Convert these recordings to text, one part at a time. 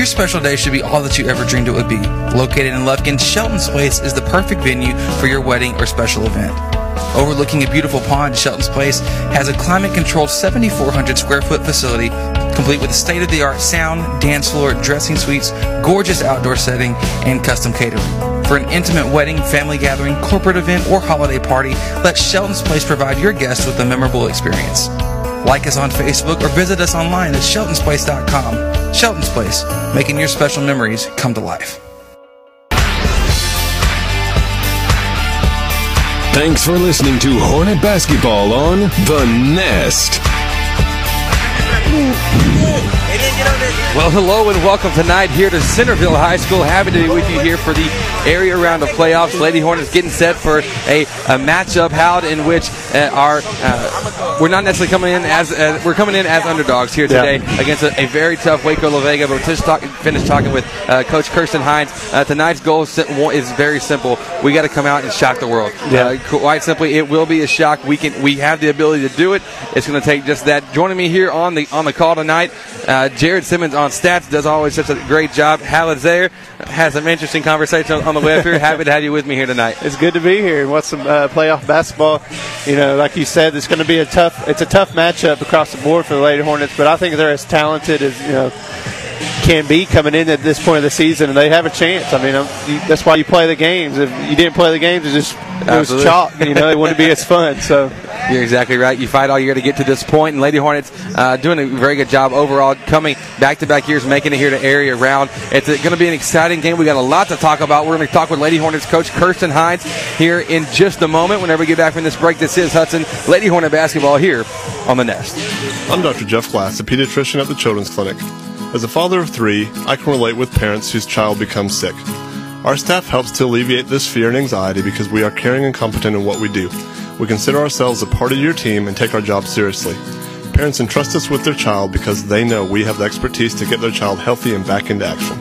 Your special day should be all that you ever dreamed it would be. Located in Lufkin, Shelton's Place is the perfect venue for your wedding or special event. Overlooking a beautiful pond, Shelton's Place has a climate controlled 7,400 square foot facility complete with a state of the art sound, dance floor, dressing suites, gorgeous outdoor setting, and custom catering. For an intimate wedding, family gathering, corporate event, or holiday party, let Shelton's Place provide your guests with a memorable experience. Like us on Facebook or visit us online at sheltonsplace.com. Shelton's Place, making your special memories come to life. Thanks for listening to Hornet Basketball on The Nest. Well, hello and welcome tonight here to Centerville High School. Happy to be with you here for the area round of playoffs. Lady Hornets getting set for a, a matchup held in which uh, our uh, we're not necessarily coming in as uh, we're coming in as underdogs here today yeah. against a, a, very tough Waco La Vega. But just talk, finished talking with uh, Coach Kirsten Hines. Uh, tonight's goal is, very simple. We got to come out and shock the world. Yeah. Uh, quite simply, it will be a shock. We can we have the ability to do it. It's going to take just that. Joining me here on the on the call tonight, Jared Simmons on stats does always such a great job. Hal is there, has some interesting conversation on the web here. Happy to have you with me here tonight. It's good to be here and watch some uh, playoff basketball. You know, like you said, it's going to be a tough. It's a tough matchup across the board for the Lady Hornets, but I think they're as talented as you know can be coming in at this point of the season, and they have a chance. I mean, um, that's why you play the games. If you didn't play the games, it just it was chalk. You know, it wouldn't be as fun. So you're exactly right. You fight all year to get to this point, and Lady Hornets uh, doing a very good job overall, coming back to back years, making it here to area round. It's going to be an exciting game. We got a lot to talk about. We're going to talk with Lady Hornets coach Kirsten Hines here in just a moment. Whenever we get back from this break, this is Hudson Lady Hornet basketball here on the Nest. I'm Dr. Jeff Glass, a pediatrician at the Children's Clinic. As a father of three, I can relate with parents whose child becomes sick. Our staff helps to alleviate this fear and anxiety because we are caring and competent in what we do. We consider ourselves a part of your team and take our job seriously. Parents entrust us with their child because they know we have the expertise to get their child healthy and back into action.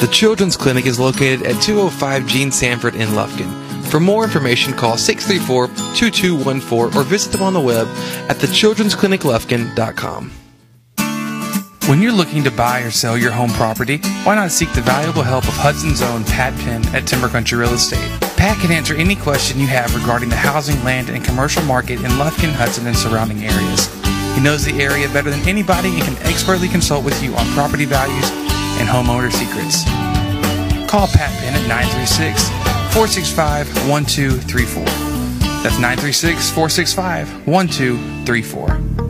The Children's Clinic is located at 205 Gene Sanford in Lufkin. For more information, call 634 2214 or visit them on the web at thechildren'scliniclufkin.com. When you're looking to buy or sell your home property, why not seek the valuable help of Hudson's own Pat Penn at Timber Country Real Estate? Pat can answer any question you have regarding the housing, land, and commercial market in Lufkin, Hudson, and surrounding areas. He knows the area better than anybody and can expertly consult with you on property values and homeowner secrets. Call Pat Penn at 936 465 1234. That's 936 465 1234.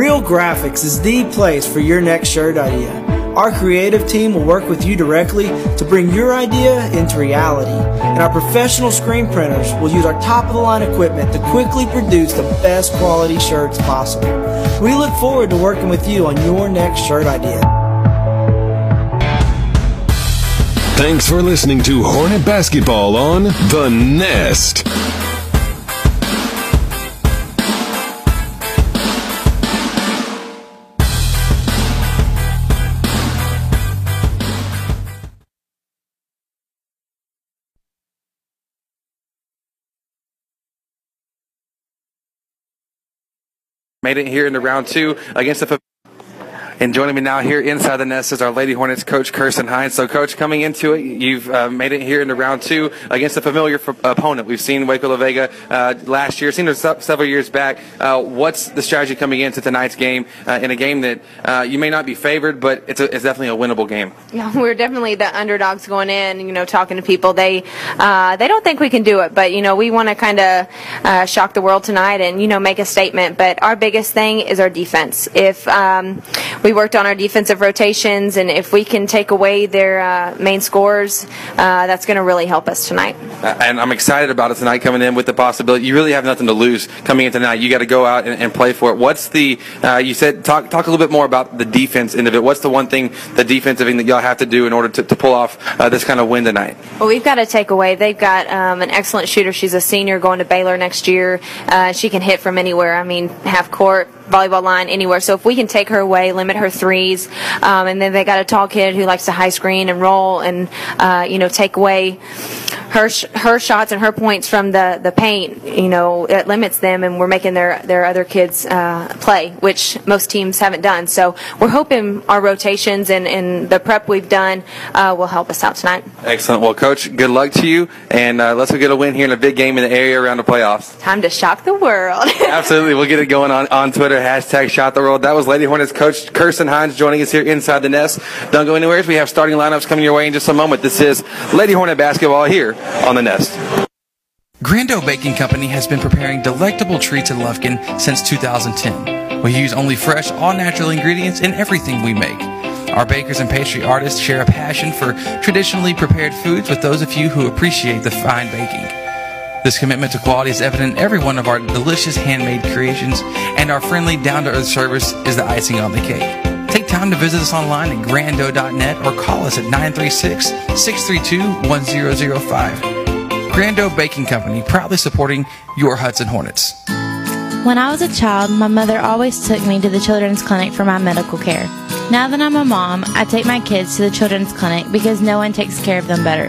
Real Graphics is the place for your next shirt idea. Our creative team will work with you directly to bring your idea into reality. And our professional screen printers will use our top of the line equipment to quickly produce the best quality shirts possible. We look forward to working with you on your next shirt idea. Thanks for listening to Hornet Basketball on The Nest. Made it here in the round two against the And joining me now here inside the nest is our Lady Hornets coach, Kirsten Hines. So, coach, coming into it, you've uh, made it here into round two against a familiar f- opponent. We've seen Waco La Vega uh, last year, seen her se- several years back. Uh, what's the strategy coming into tonight's game uh, in a game that uh, you may not be favored, but it's, a, it's definitely a winnable game? Yeah, we're definitely the underdogs going in. You know, talking to people, they uh, they don't think we can do it, but you know, we want to kind of shock the world tonight and you know make a statement. But our biggest thing is our defense. If um, we worked on our defensive rotations, and if we can take away their uh, main scores, uh, that's going to really help us tonight. And I'm excited about it tonight coming in with the possibility. You really have nothing to lose coming in tonight. You got to go out and, and, play for it. What's the, uh, you said, talk, talk a little bit more about the defense end of it. What's the one thing, the defensive thing that y'all have to do in order to, to pull off uh, this kind of win tonight? Well, we've got to take away. They've got um, an excellent shooter. She's a senior going to Baylor next year. Uh, she can hit from anywhere. I mean, half court, volleyball line anywhere. So if we can take her away, limit her threes, um, and then they got a tall kid who likes to high screen and roll, and uh, you know take away her sh- her shots and her points from the, the paint, you know, it limits them, and we're making their their other kids uh, play, which most teams haven't done. So we're hoping our rotations and, and the prep we've done uh, will help us out tonight. Excellent. Well, coach, good luck to you, and uh, let's go get a win here in a big game in the area around the playoffs. Time to shock the world. Absolutely, we'll get it going on on Twitter. Hashtag Shot the World. That was Lady Hornets coach Kirsten Hines joining us here inside the nest. Don't go anywhere. We have starting lineups coming your way in just a moment. This is Lady Hornet basketball here on the nest. Grando Baking Company has been preparing delectable treats in Lufkin since 2010. We use only fresh, all natural ingredients in everything we make. Our bakers and pastry artists share a passion for traditionally prepared foods with those of you who appreciate the fine baking. This commitment to quality is evident in every one of our delicious handmade creations, and our friendly, down to earth service is the icing on the cake. Take time to visit us online at grando.net or call us at 936 632 1005. Grando Baking Company, proudly supporting your Hudson Hornets. When I was a child, my mother always took me to the children's clinic for my medical care. Now that I'm a mom, I take my kids to the children's clinic because no one takes care of them better.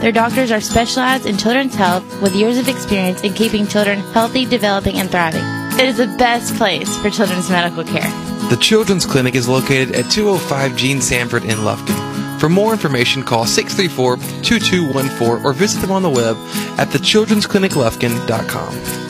Their doctors are specialized in children's health with years of experience in keeping children healthy, developing, and thriving. It is the best place for children's medical care. The Children's Clinic is located at 205 Gene Sanford in Lufkin. For more information, call 634 2214 or visit them on the web at thechildren'scliniclufkin.com.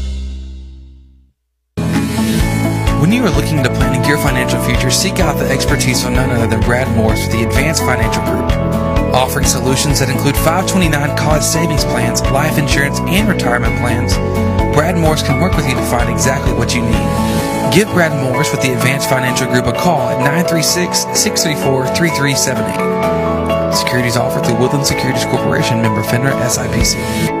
When you are looking to planning your financial future, seek out the expertise of none other than Brad Morris with the Advanced Financial Group. Offering solutions that include 529 college savings plans, life insurance, and retirement plans, Brad Morris can work with you to find exactly what you need. Give Brad Morris with the Advanced Financial Group a call at 936 634 3378. Securities offered through Woodland Securities Corporation, member FINRA SIPC.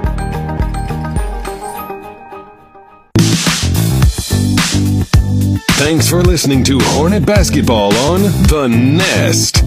Thanks for listening to Hornet Basketball on The Nest.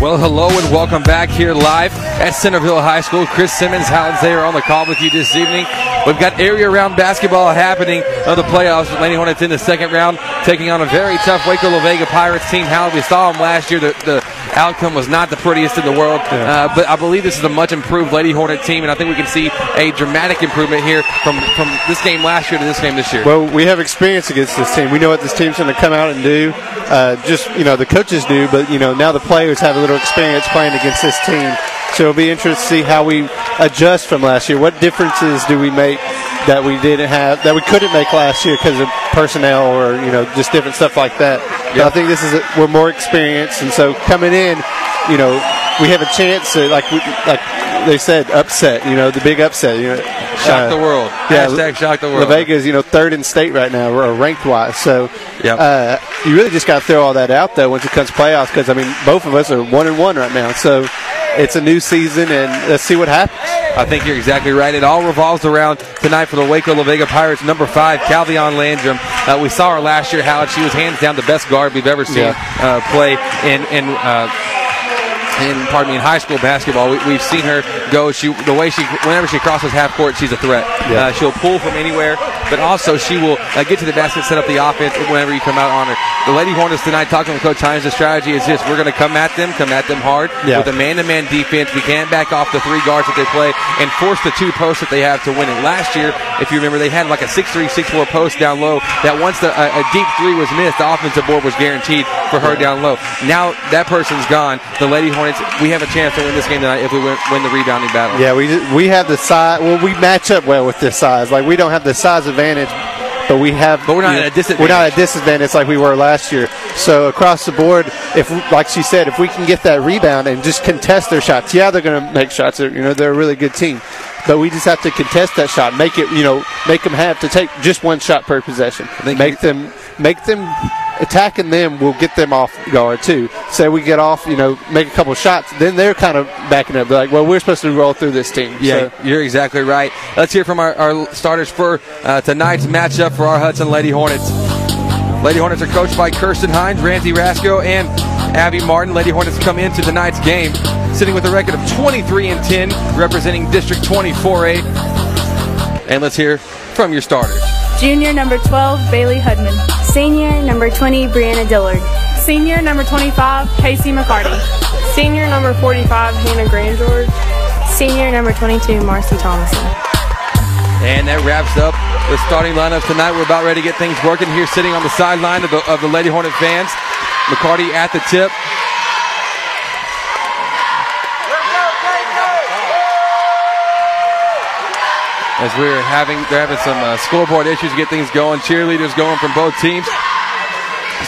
Well, hello and welcome back here live at Centerville High School. Chris Simmons, Howland Zayer on the call with you this evening. We've got area round basketball happening of the playoffs. Lady Hornets in the second round, taking on a very tough Waco La Vega Pirates team. How we saw them last year. The, the outcome was not the prettiest in the world, uh, but I believe this is a much improved Lady Hornet team, and I think we can see a dramatic improvement here from, from this game last year to this game this year. Well, we have experience against this team. We know what this team's going to come out and do. Uh, just, you know, the coaches do, but, you know, now the players have a little experience playing against this team. So it'll be interesting to see how we adjust from last year. What differences do we make that we didn't have that we couldn't make last year because of personnel or you know just different stuff like that. I think this is a, we're more experienced, and so coming in, you know, we have a chance to like we, like they said upset. You know, the big upset. You know, Shock the world. Yeah, Hashtag shock the world. La Vega is you know third in state right now, or ranked wise. So yeah, uh, you really just got to throw all that out though once it comes playoffs because I mean both of us are one and one right now. So it's a new season and let's see what happens. I think you're exactly right. It all revolves around tonight for the Waco La Vega Pirates, number five, Calvion Landrum. Uh, we saw her last year, how she was hands down the best guard we've ever seen uh, play in in. Uh, in pardon me in high school basketball, we, we've seen her go. She the way she whenever she crosses half court, she's a threat. Yeah. Uh, she'll pull from anywhere, but also she will uh, get to the basket, set up the offense whenever you come out on her. The Lady Hornets tonight, talking with Coach Hines, the strategy is this: we're going to come at them, come at them hard Yeah. with a man-to-man defense. We can't back off the three guards that they play and force the two posts that they have to win it. Last year, if you remember, they had like a 6-3, 6-4 post down low. That once the, a, a deep three was missed, the offensive board was guaranteed for her down low. Now that person's gone. The Lady Hornets, we have a chance to win this game tonight if we win, win the rebounding battle. Yeah, we we have the size. Well, we match up well with this size. Like we don't have the size advantage, but we have. But we're not you at a disadvantage. We're not at a disadvantage like we were last year. So across the board, if like she said, if we can get that rebound and just contest their shots, yeah, they're going to make shots. They're, you know, they're a really good team. But we just have to contest that shot, make it, you know, make them have to take just one shot per possession. Make them, make them attacking them will get them off guard too. Say we get off, you know, make a couple shots, then they're kind of backing up. They're like, well, we're supposed to roll through this team. Yeah, So- you're exactly right. Let's hear from our, our starters for uh, tonight's matchup for our Hudson Lady Hornets. Lady Hornets are coached by Kirsten Hines, Ramsey Rasco, and Abby Martin. Lady Hornets come into tonight's game sitting with a record of 23 and 10, representing District 24A. And let's hear from your starters. Junior number 12, Bailey Hudman. Senior number 20, Brianna Dillard. Senior number 25, Casey McCarty. Senior number 45, Hannah Grandgeorge. Senior number 22, Marcy Thomason. And that wraps up the starting lineup tonight. We're about ready to get things working here, sitting on the sideline of the, of the Lady Hornet fans. McCarty at the tip. As we're having, they're having some uh, scoreboard issues to get things going. Cheerleaders going from both teams.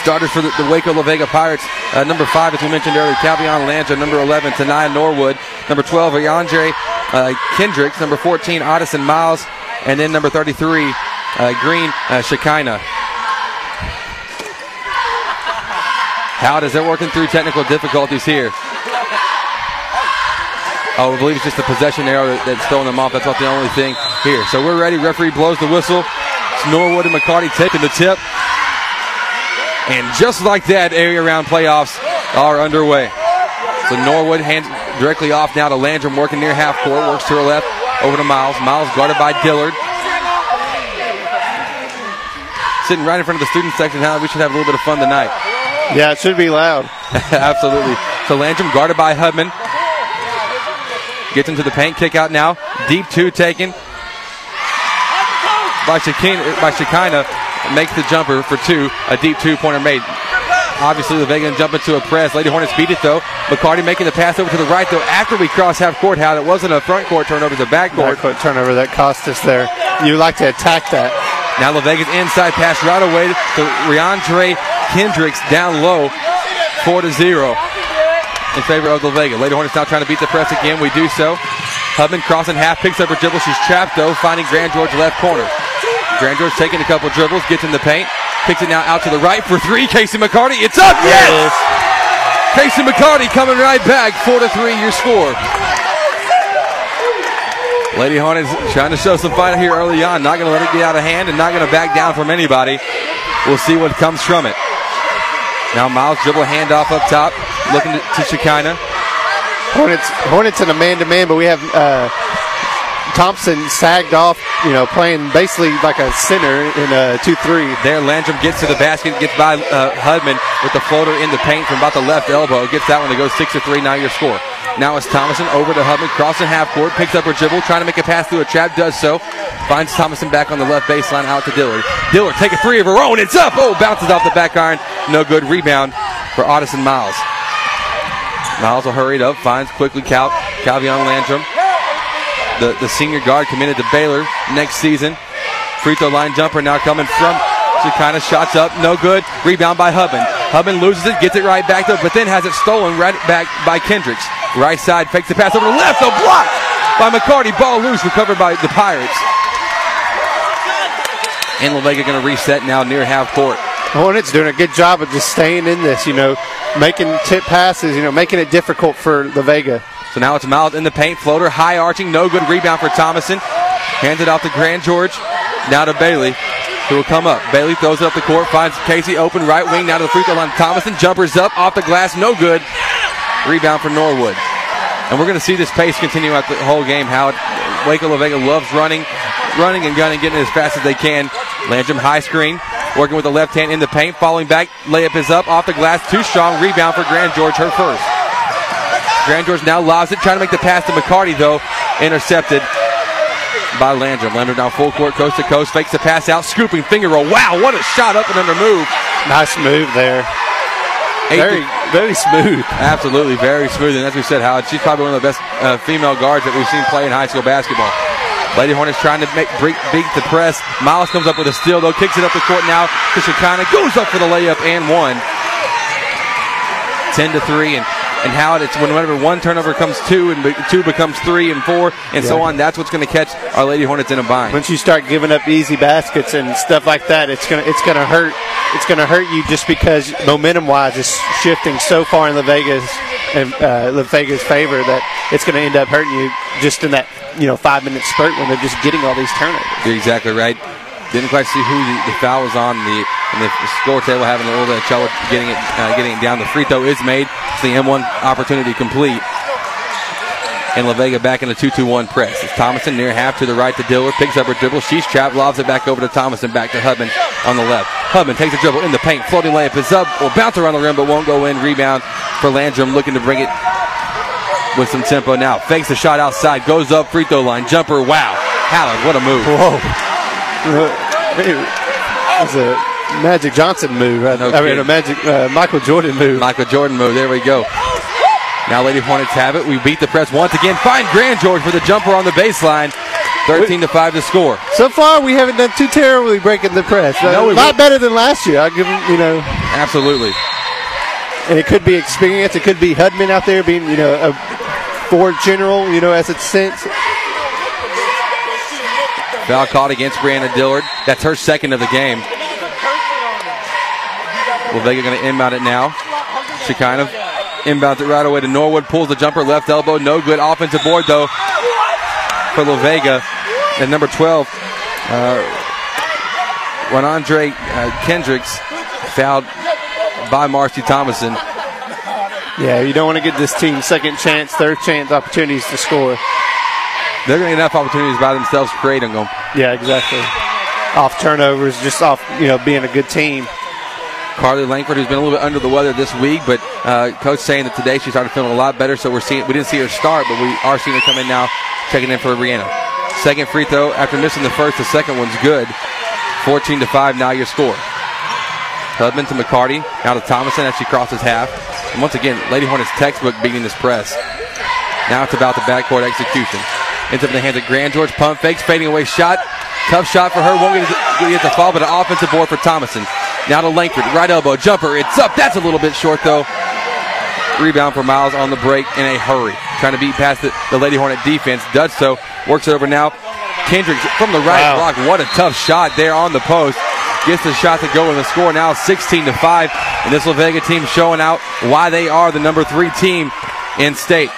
Starters for the, the Waco La Vega Pirates. Uh, number five, as we mentioned earlier, Calvion Landrum. Number 11, Tanaya Norwood. Number 12, Andre uh, Kendricks. Number 14, Addison Miles. And then number 33, uh, Green uh, Shekinah. Howard, as they're working through technical difficulties here. Oh, I believe it's just the possession arrow that's throwing them off. That's not the only thing here. So we're ready. Referee blows the whistle. It's Norwood and McCarty taking the tip. And just like that, area round playoffs are underway. So Norwood hands directly off now to Landrum, working near half court, works to her left, over to Miles. Miles guarded by Dillard. Sitting right in front of the student section, how we should have a little bit of fun tonight. Yeah, it should be loud. Absolutely. So Landrum guarded by Hudman. Gets into the paint, kick out now. Deep two taken by Shekinah, by Shekinah. Makes the jumper for two. A deep two pointer made. Obviously, the Vegan jump into a press. Lady Hornets beat it though. McCarty making the pass over to the right though. After we cross half court, how it wasn't a front court turnover, it was a back court. Backcourt turnover that cost us there. You like to attack that. Now La Vega's inside pass right away to Riandre Kendricks down low, four to zero in favor of La Vega. Lady Hornets now trying to beat the press again. We do so. Hubman crossing half, picks up her dribble. She's trapped though, finding Grand George left corner. Grand George taking a couple dribbles, gets in the paint, picks it now out to the right for three. Casey McCarty, it's up. Yes. Casey McCarty coming right back, four to three. Your score. Lady Hornets trying to show some fight here early on. Not going to let it get out of hand and not going to back down from anybody. We'll see what comes from it. Now Miles dribble handoff up top, looking to, to Shekinah. Hornets, Hornets in a man-to-man, but we have uh, Thomason sagged off, you know, playing basically like a center in a two-three. There, Landrum gets to the basket, gets by uh, Hudman with the floater in the paint from about the left elbow. Gets that one to go six to three. Now your score. Now it's Thomason over to Hudman, crossing half court, picks up her dribble, trying to make a pass through a trap, does so. Finds Thomason back on the left baseline, out to Dillard. Dillard take a three of her own. It's up. Oh, bounces off the back iron. No good. Rebound for Addison Miles. Miles will hurry it up, finds quickly Cal, Calvion Landrum. The, the senior guard committed to Baylor next season. free throw line jumper now coming from. She kind of shots up, no good. Rebound by Hubman. Hubman loses it, gets it right back though, but then has it stolen right back by Kendricks. Right side fakes the pass over the left, a block by McCarty. Ball loose, recovered by the Pirates. And La Vega going to reset now near half court. Oh, Hornets doing a good job of just staying in this, you know, making tip passes, you know, making it difficult for La Vega. So now it's Miles in the paint, floater, high arching, no good rebound for Thomason. Hands it off to Grand George, now to Bailey, who will come up. Bailey throws it up the court, finds Casey open, right wing, now to the free throw line. Thomason jumpers up, off the glass, no good. Rebound for Norwood. And we're going to see this pace continue out the whole game. How Waco La Vega loves running, running and gunning, getting as fast as they can. Landrum high screen, working with the left hand in the paint, falling back. Layup is up off the glass, too strong. Rebound for Grand George, her first. Grand George now lobs it, trying to make the pass to McCarty, though. Intercepted by Landrum. Landrum now full court, coast to coast, fakes the pass out, scooping finger roll. Wow, what a shot up and under move. Nice move there. Eight very, to- very smooth. Absolutely, very smooth. And as we said, Howard, she's probably one of the best uh, female guards that we've seen play in high school basketball. Lady Hornets trying to make break, beat the press. Miles comes up with a steal, though, kicks it up the court now to Shekinah. Goes up for the layup and one. 10 to 3. And, and Howard, it's whenever one turnover comes two and two becomes three and four and so on, that's what's going to catch our Lady Hornets in a bind. Once you start giving up easy baskets and stuff like that, it's gonna it's gonna hurt. It's gonna hurt you just because momentum wise is shifting so far in La Vega's and uh, La Vega's favor that it's gonna end up hurting you just in that you know five minute spurt when they're just getting all these turnovers. You're exactly right. Didn't quite see who the, the foul was on. The and the score table having a little bit of trouble getting it uh, getting it down. The free throw is made. It's the and-one opportunity complete. And La Vega back in the 2-2-1 press. It's Thomason near half to the right to Dillard. Picks up her dribble. She's trapped. Lobs it back over to Thomason. Back to Hubman on the left. Hubman takes a dribble in the paint. Floating layup is up. Will bounce around the rim but won't go in. Rebound for Landrum looking to bring it with some tempo now. Fakes the shot outside. Goes up free throw line. Jumper. Wow. Howard, what a move. Whoa. It's a Magic Johnson move. Right? No I mean, a Magic uh, Michael Jordan move. Michael Jordan move. There we go. Now Lady Hornets have it. We beat the press once again. Find Grand George for the jumper on the baseline. 13 to 5 to score. So far, we haven't done too terribly breaking the press. No, a we- lot better than last year. I'll give them, you know. Absolutely. And it could be experience. It could be Hudman out there being, you know, a floor general, you know, as it's sense. Foul caught against Brianna Dillard. That's her second of the game. Well, Vega going to inbound it now. She kind of inbounds it right away to Norwood. Pulls the jumper left elbow. No good offensive board though for La Vega. And number 12, uh, when Andre uh, Kendricks fouled by Marcy Thomason. Yeah, you don't want to get this team second chance, third chance opportunities to score. They're going to get enough opportunities by themselves creating them. Yeah, exactly. Off turnovers, just off, you know, being a good team. Carly Langford, who's been a little bit under the weather this week, but uh, coach saying that today she started feeling a lot better. So we're seeing we didn't see her start, but we are seeing her come in now, checking in for Brianna. Second free throw after missing the first, the second one's good. 14 to five. Now your score. Hudman to McCarty, now to Thomason as she crosses half. And once again, Lady Hornets textbook beating this press. Now it's about the backcourt execution. Ends up in the hands of Grand George. Pump fakes, fading away shot. Tough shot for her. Won't get the fall, but an offensive board for Thomason. Now to Langford. Right elbow. Jumper. It's up. That's a little bit short, though. Rebound for Miles on the break in a hurry. Trying to beat past the, the Lady Hornet defense. Does so. Works it over now. Kendricks from the right Wow. block. What a tough shot there on the post. Gets the shot to go in the score now 16 to 5. And this La Vega team showing out why they are the number three team in state.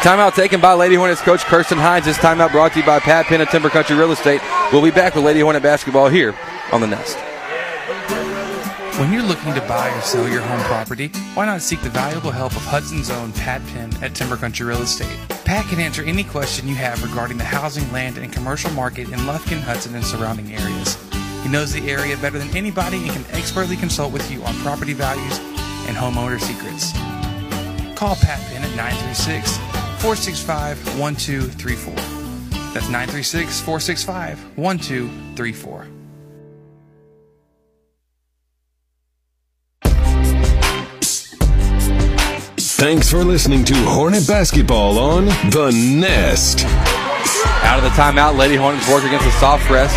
Timeout taken by Lady Hornets coach Kirsten Hines. This timeout brought to you by Pat Penn of Timber Country Real Estate. We'll be back with Lady Hornet basketball here on the Nest. When you're looking to buy or sell your home property, why not seek the valuable help of Hudson's own Pat Penn at Timber Country Real Estate? Pat can answer any question you have regarding the housing, land, and commercial market in Lufkin, Hudson, and surrounding areas. He knows the area better than anybody and can expertly consult with you on property values and homeowner secrets. Call Pat Penn at 936 465 1234. That's 936 465 1234. Thanks for listening to Hornet Basketball on The Nest. Out of the timeout, Lady Hornets work against the soft press.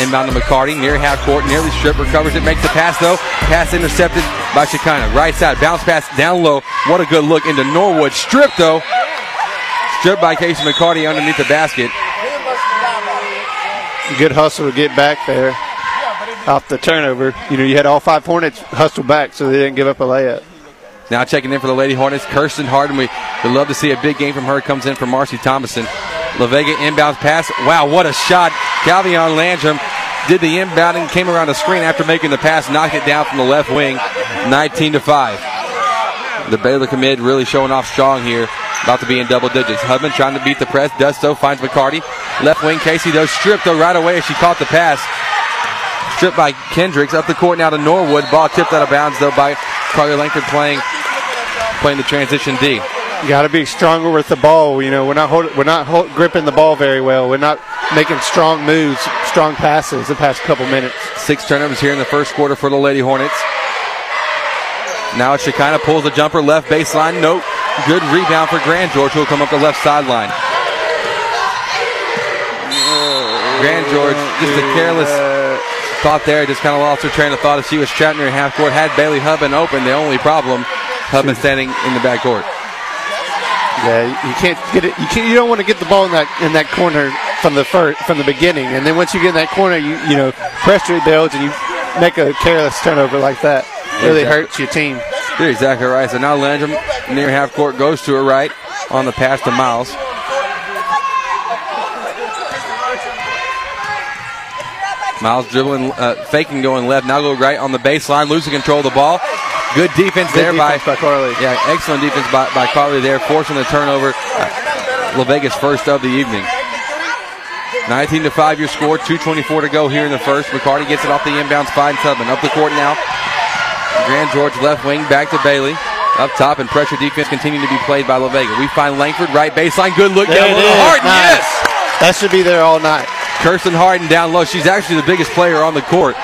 Inbound to McCarty, near half court, nearly strip, recovers it, makes the pass though. Pass intercepted by Shekinah. Right side, bounce pass down low. What a good look into Norwood. Stripped though. Stripped by Casey McCarty underneath the basket. Good hustle to get back there off the turnover. You know, you had all five Hornets hustle back so they didn't give up a layup. Now checking in for the Lady Hornets, Kirsten Harden. We would love to see a big game from her. Comes in for Marcy Thomason. La Vega inbounds pass. Wow, what a shot. Calvion Landrum did the inbounding, came around the screen after making the pass, knocked it down from the left wing, 19 to 5. The Baylor commit really showing off strong here, about to be in double digits. Hubman trying to beat the press, does so, finds McCarty. Left wing, Casey though stripped though right away as she caught the pass. Stripped by Kendricks up the court now to Norwood. Ball tipped out of bounds though by Carly Langford playing playing the transition D. Got to be stronger with the ball. You know, we're not hold, we're not hold, gripping the ball very well. We're not making strong moves, strong passes the past couple minutes. Six turnovers here in the first quarter for the Lady Hornets. Now Shekinah pulls the jumper left baseline. Nope. Good rebound for Grand George, who will come up the left sideline. Grand George, just a careless thought there. Just kind of lost her train of thought as she was trapped near half court. Had Bailey Hubbin open. The only problem, Hubman standing in the back court. Yeah, you can't get it. You can't. You don't want to get the ball in that in that corner from the first, from the beginning, and then once you get in that corner, you you know pressure builds, and you make a careless turnover like that. It really Exactly. hurts your team. You're exactly right. So now Landrum near half court goes to her right on the pass to Miles. Miles dribbling, uh, faking going left. Now go right on the baseline, losing control of the ball. Good defense Good there defense by Carly. Yeah, excellent defense by, by Carly there, forcing the turnover. Uh, La Vega's first of the evening. 19 to 5 your score, 224 to go here in the first. McCarty gets it off the inbounds, finds Tubman. Up the court now. Grand George left wing, back to Bailey. Up top, and pressure defense continuing to be played by La Vega. We find Langford, right baseline. Good look There down low. Harden, Nice. yes! That should be there all night. Kirsten Harden down low. She's actually the biggest player on the court.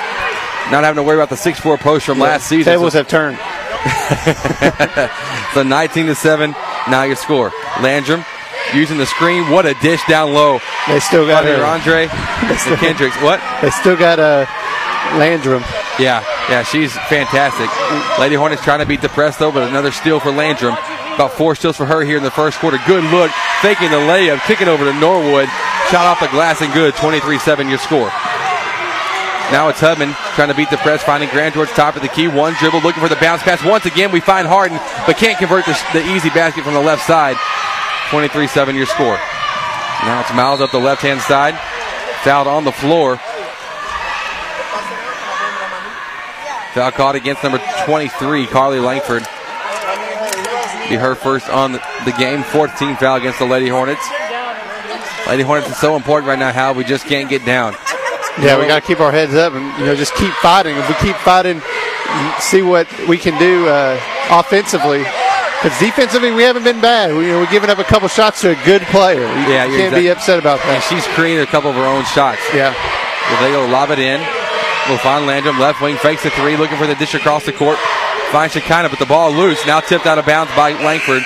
Not having to worry about the six four post from last season. Tables So- have turned. so 19 to 7, now your score. Landrum using the screen. What a dish down low. They still got Here, her. Andre Kendricks. What? They still got uh, Landrum. Yeah, yeah, she's fantastic. Lady Hornets trying to beat the press though, but another steal for Landrum. About four steals for her here in the first quarter. Good look, faking the layup, kicking over to Norwood. Shot off the glass and good. 23-7 your score. Now it's Hubman trying to beat the press, finding Grand George top of the key. One dribble, looking for the bounce pass. Once again, we find Harden, but can't convert the, the easy basket from the left side. 23-7 your score. Now it's Miles up the left-hand side. Fouled on the floor. Foul caught against number 23, Carly Langford. Be her first on the game. 14 foul against the Lady Hornets. Lady Hornets is so important right now, Hal. We just can't get down. Yeah, we got to keep our heads up and you know just keep fighting. If we keep fighting, see what we can do uh, offensively. Because defensively, we haven't been bad. We, you know, we're giving up a couple shots to a good player. You Yeah, can't be upset about And that. she's created a couple of her own shots. Yeah. Well, they go lob it in. We'll find Landrum left wing, fakes the three, looking for the dish across the court. Finds Shekinah, but the ball loose. Now tipped out of bounds by Langford,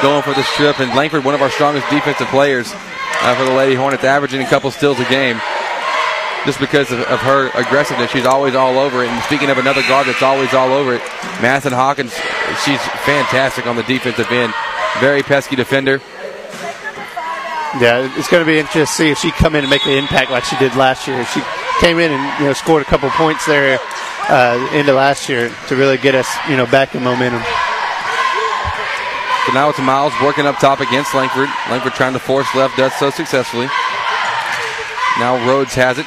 going for the strip. And Langford, one of our strongest defensive players uh, for the Lady Hornets, averaging a couple steals a game. Just because of, of her aggressiveness, she's always all over it. And speaking of another guard that's always all over it, Madison Hawkins, she's fantastic on the defensive end. Very pesky defender. Yeah, it's going to be interesting to see if she come in and make an impact like she did last year. She came in and you know scored a couple points there uh, into last year to really get us you know back in momentum. So now it's Miles working up top against Langford. Langford trying to force left, does so successfully. Now Rhodes has it.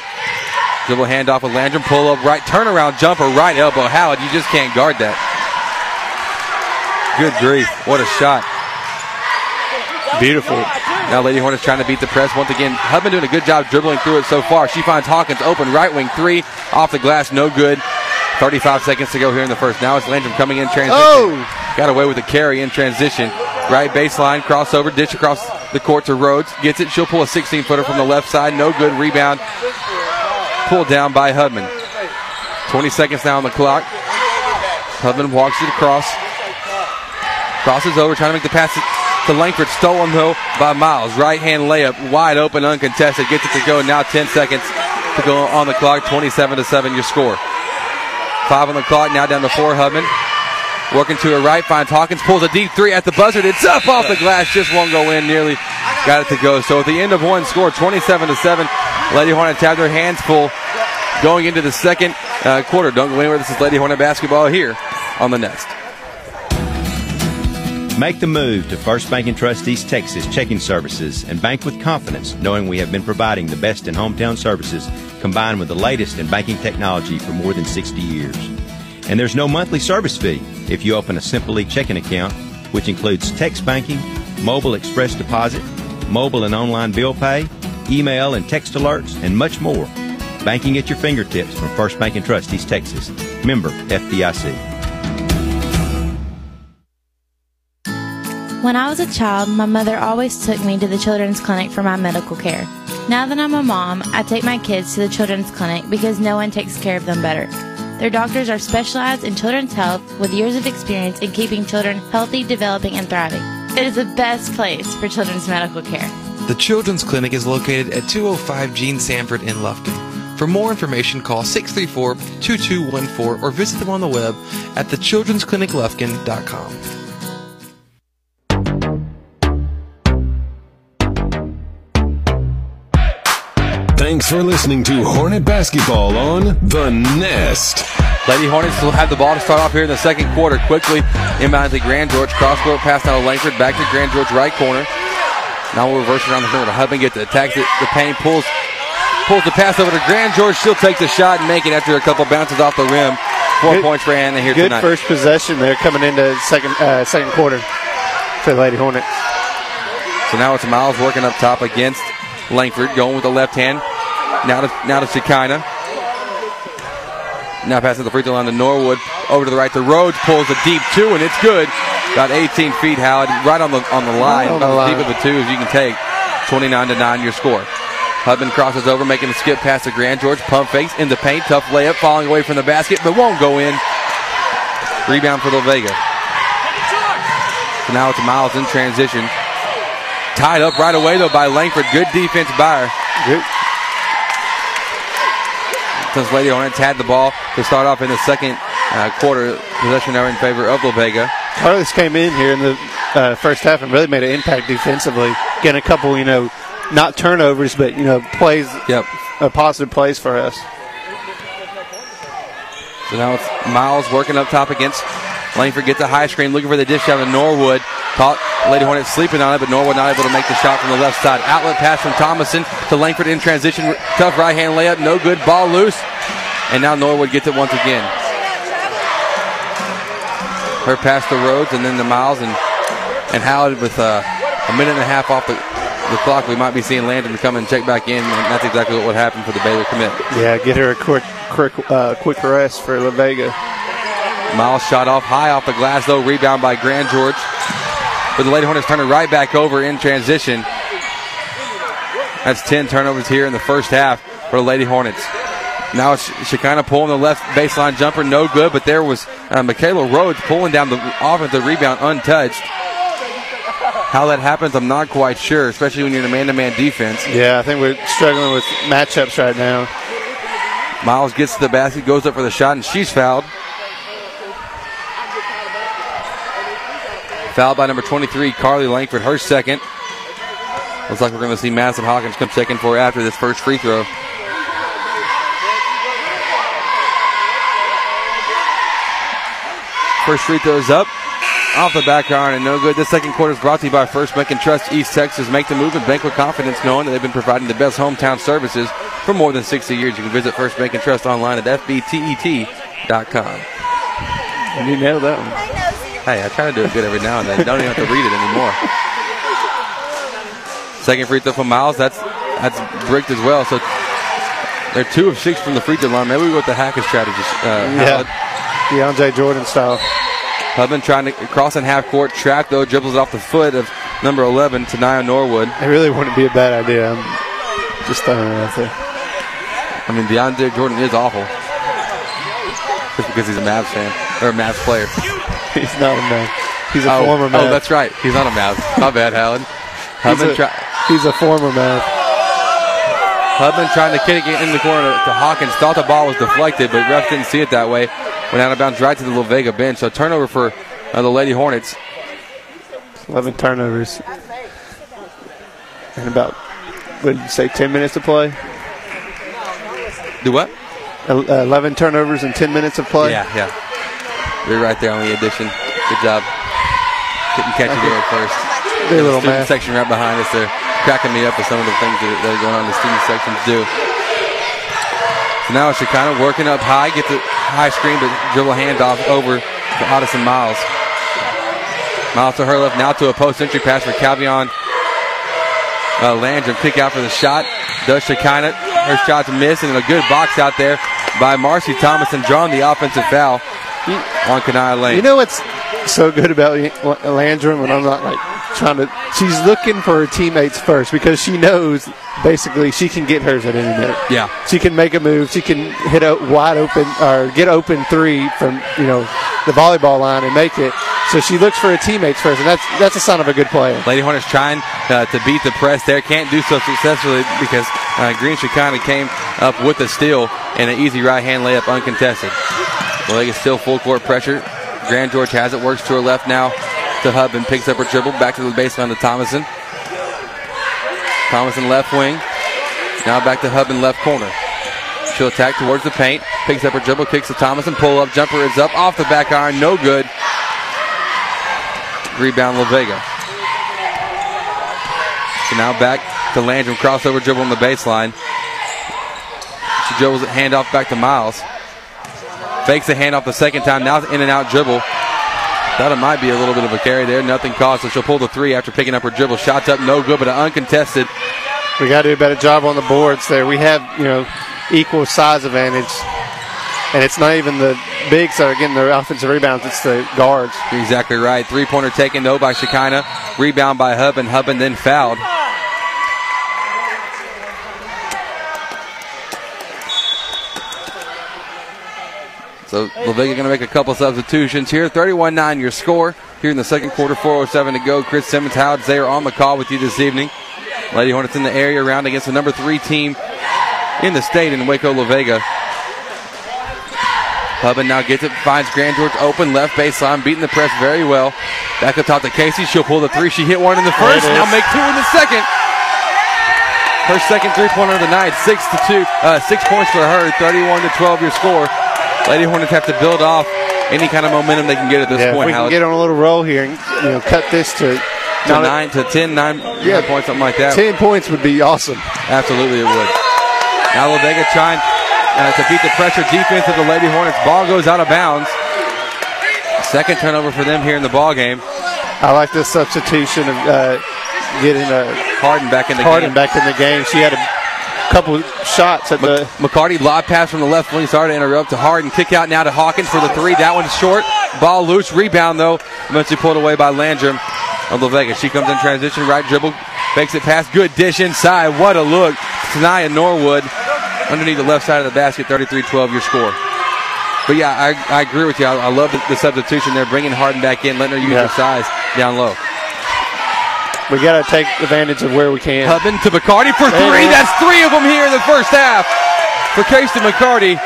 Dribble handoff with Landrum, pull up right, turnaround jumper, right elbow. Howard, you just can't guard that. Good grief. What a shot. Beautiful. Now Lady Hornets trying to beat the press once again. Hubman doing a good job dribbling through it so far. She finds Hawkins open right wing three off the glass, no good. 35 seconds to go here in the first. Now it's Landrum coming in transition. Oh! Got away with the carry in transition. Right baseline, crossover, ditch across the court to Rhodes. Gets it. She'll pull a 16 footer from the left side. No good. Rebound. Pulled down by Hubman. 20 seconds now on the clock. Hubman walks it across. Crosses over, trying to make the pass to Langford. Stolen though by Miles. Right hand layup, wide open, uncontested. Gets it to go. Now 10 seconds to go on the clock. 27 to 7 your score. Five on the clock, now down to four Hubman. Working to her right, finds Hawkins, pulls a deep three at the buzzer. It's up off the glass, just won't go in. Nearly got it to go. So at the end of one score, 27 to 7, Lady Hornets have their hands full going into the second uh, quarter. Don't go anywhere. This is Lady Hornet basketball here on the Nest. Make the move to First Bank and Trust East Texas checking services and bank with confidence, knowing we have been providing the best in hometown services combined with the latest in banking technology for more than 60 years. And there's no monthly service fee if you open a Simply checking account, which includes text banking, mobile express deposit, mobile and online bill pay, email and text alerts, and much more. Banking at your fingertips from First Bank and Trust East Texas. Member FDIC. When I was a child, my mother always took me to the children's clinic for my medical care. Now that I'm a mom, I take my kids to the children's clinic because no one takes care of them better. Their doctors are specialized in children's health with years of experience in keeping children healthy, developing, and thriving. It is the best place for children's medical care. The Children's Clinic is located at 205 Gene Sanford in Lufkin. For more information, call 634 2214 or visit them on the web at thechildren'scliniclufkin.com. Thanks for listening to Hornet Basketball on The Nest. Lady Hornets will have the ball to start off here in the second quarter. Quickly inbound to Grand George. Cross court pass now to Langford. Back to Grand George right corner. Now we'll reverse around the corner to Hubman. Get the attack. The, the paint pulls pulls the pass over to Grand George. She'll take the shot and make it after a couple bounces off the rim. Four Good- points for Hannah here Good tonight. first possession there coming into second uh, second quarter for the Lady Hornets. So now it's Miles working up top against Langford, going with the left hand. Now to now to Shekinah. Now passing the free throw line to Norwood. Over to the right to Rhodes. Pulls a deep two, and it's good. About 18 feet, Howard. Right on the on the line. On the line. deep of a two as you can take. 29 to 9 your score. Hubman crosses over, making a skip past to Grand George. Pump fakes in the paint. Tough layup, falling away from the basket, but won't go in. Rebound for La Vega. So now it's Miles in transition. Tied up right away though by Langford. Good defense by her. Good. Since Lady Hornets had the ball to start off in the second uh, quarter, possession now in favor of La Vega. Carlos came in here in the uh, first half and really made an impact defensively, getting a couple, you know, not turnovers, but you know, plays. Yep. Uh, positive plays for us. So now it's Miles working up top against Langford. Gets a high screen, looking for the dish down to Norwood. Caught Lady Hornets sleeping on it, but Norwood not able to make the shot from the left side. Outlet pass from Thomason to Langford in transition. Tough right hand layup, no good. Ball loose. And now Norwood gets it once again. Her pass to Rhodes and then to Miles and and Howard with uh, a minute and a half off the, the clock. We might be seeing Landrum come and check back in, and that's exactly what would happen for the Baylor commit. Yeah, get her a quick, quick, uh, quick rest for La Vega. Miles shot off high off the glass, though. Rebound by Grand George. But the Lady Hornets turn it right back over in transition. That's 10 turnovers here in the first half for the Lady Hornets. Now it's Shekinah pulling the left baseline jumper, no good, but there was uh, Michaela Rhodes pulling down the offensive rebound untouched. How that happens, I'm not quite sure, especially when you're in a man to man defense. Yeah, I think we're struggling with matchups right now. Miles gets to the basket, goes up for the shot, and she's fouled. Fouled by number 23, Carly Langford, her second. Looks like we're going to see Madison Hawkins come second for after this first free throw. First free throw is up. Off the back iron and no good. This second quarter is brought to you by First Bank and Trust East Texas. Make the move and bank with confidence, knowing that they've been providing the best hometown services for more than 60 years. You can visit First Bank and Trust online at fbtet.com. You nailed that one. Hey, I try to do it good every now and then. Don't even have to read it anymore. Second free throw from Miles. That's that's bricked as well. So they're two of six from the free throw line. Maybe we go with the Hackett strategy. Uh, Yeah. DeAndre Jordan style. Hubman trying to cross in half court. Trap though dribbles off the foot of number 11, Tanaya Norwood. It really wouldn't be a bad idea. I'm just throwing it out there. I mean, DeAndre Jordan is awful. Just because he's a Mavs fan or a Mavs player. He's not a man. He's a oh, former Oh, man. that's right. He's not a Mavs. My bad, Howard. He's a, try- he's a former man. Hubman trying to kick it in the corner to Hawkins. Thought the ball was deflected, but ref didn't see it that way. Went out of bounds right to the La Vega bench. So turnover for uh, the Lady Hornets. 11 turnovers. And about, what did you say, 10 minutes to play? Do what? Uh, 11 turnovers and 10 minutes of play? Yeah, yeah. You're right there on the addition. Good job. Couldn't catch it there at first. The little student math. section right behind us. They're cracking me up with some of the things that are, that are going on in the student sections do. So now it's kind of working up high, get the high screen, but dribble handoff over to Addison Miles. Miles to her left, now to a post entry pass for Calvion uh, Landrum. Kick out for the shot. Does Shekinah. Her shot's missed, and a good box out there by Marcy Thomason drawing the offensive foul on Lane. You know what's so good about Landrum, and I'm not like trying to. She's looking for her teammates first because she knows basically she can get hers at any minute. Yeah. She can make a move. She can hit a wide open or get open three from you know the volleyball line and make it. So she looks for her teammates first, and that's that's a sign of a good player. Lady Hornets trying uh, to beat the press there. Can't do so successfully because uh, Green Shekinah came up with a steal and an easy right hand layup uncontested. Well, they still full court pressure. Grandgeorge has it, works to her left now to Hub and picks up her dribble. Back to the baseline to Thomason. Thomason left wing. Now back to Hub in left corner. She'll attack towards the paint. Picks up her dribble, kicks to Thomason. Pull up, jumper is up off the back iron. No good. Rebound La Vega. So now back to Landrum. Crossover dribble on the baseline. She dribbles it, handoff back to Miles. Fakes the handoff the second time. Now in and out dribble. Thought it might be a little bit of a carry there. Nothing caused, so she'll pull the three after picking up her dribble. Shots up, no good, but an uncontested. We got to do a better job on the boards there. We have you know equal size advantage, and it's not even the bigs that are getting their offensive rebounds; it's the guards. You're exactly right. Three pointer taken though by Shekinah. Rebound by Hub, and Hub and then fouled. So La Vega going to make a couple substitutions here. 31-9 your score here in the second quarter. 4:07 to go. Chris Simmons, Howard, they are on the call with you this evening. Lady Hornets in the area round against the number three team in the state in Waco La Vega. Hubman now gets it, finds Grandgeorge open, left baseline, beating the press very well. Back up top to Casey. She'll pull the three. She hit one in the first, now make two in the second. Her second three-pointer of the night, six to two, uh, six points for her, 31 to 12 your score. Lady Hornets have to build off any kind of momentum they can get at this Yeah, point. we can Howard. get on a little roll here and you know cut this to, to nine to 10, nine, Yeah. nine points, something like that. ten points would be awesome. Absolutely, it would. Now La Vega trying uh, to beat the pressure defense of the Lady Hornets. Ball goes out of bounds. Second turnover for them here in the ball game. I like the substitution of uh, getting a Harden back in the Harden game. back in the game. She had a couple shots at the. McCarty lob pass from the left wing. Sorry to interrupt to Harden. Kick out now to Hawkins for the three. That one's short. Ball loose. Rebound though. Eventually pulled away by Landrum of La Vega. She comes in transition. Right dribble. Fakes it pass. Good dish inside. What a look. Tanaya Norwood underneath the left side of the basket. 33-12 your score. But yeah, I, I agree with you. I, I love the, the substitution there. Bringing Harden back in. Letting her use Yeah. her size down low. We got to take advantage of where we can. Hubman to McCarty for three. That's three of them here in the first half for Casey McCarty.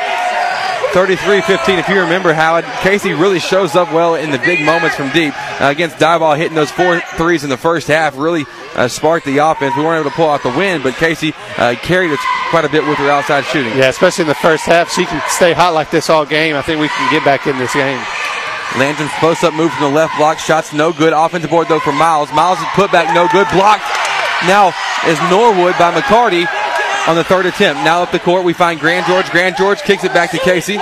33-15. If you remember how it, Casey really shows up well in the big moments from deep uh, against Diboll, hitting those four threes in the first half really uh, sparked the offense. We weren't able to pull out the win, but Casey uh, carried us quite a bit with her outside shooting. Yeah, especially in the first half. She can stay hot like this all game. I think we can get back in this game. Landrum's post up move from the left block. Shots no good. Offensive board though for Miles. Miles' put back no good. Blocked. Now is Norwood by McCarty on the third attempt. Now up the court we find Grandgeorge. Grand George kicks it back to Casey.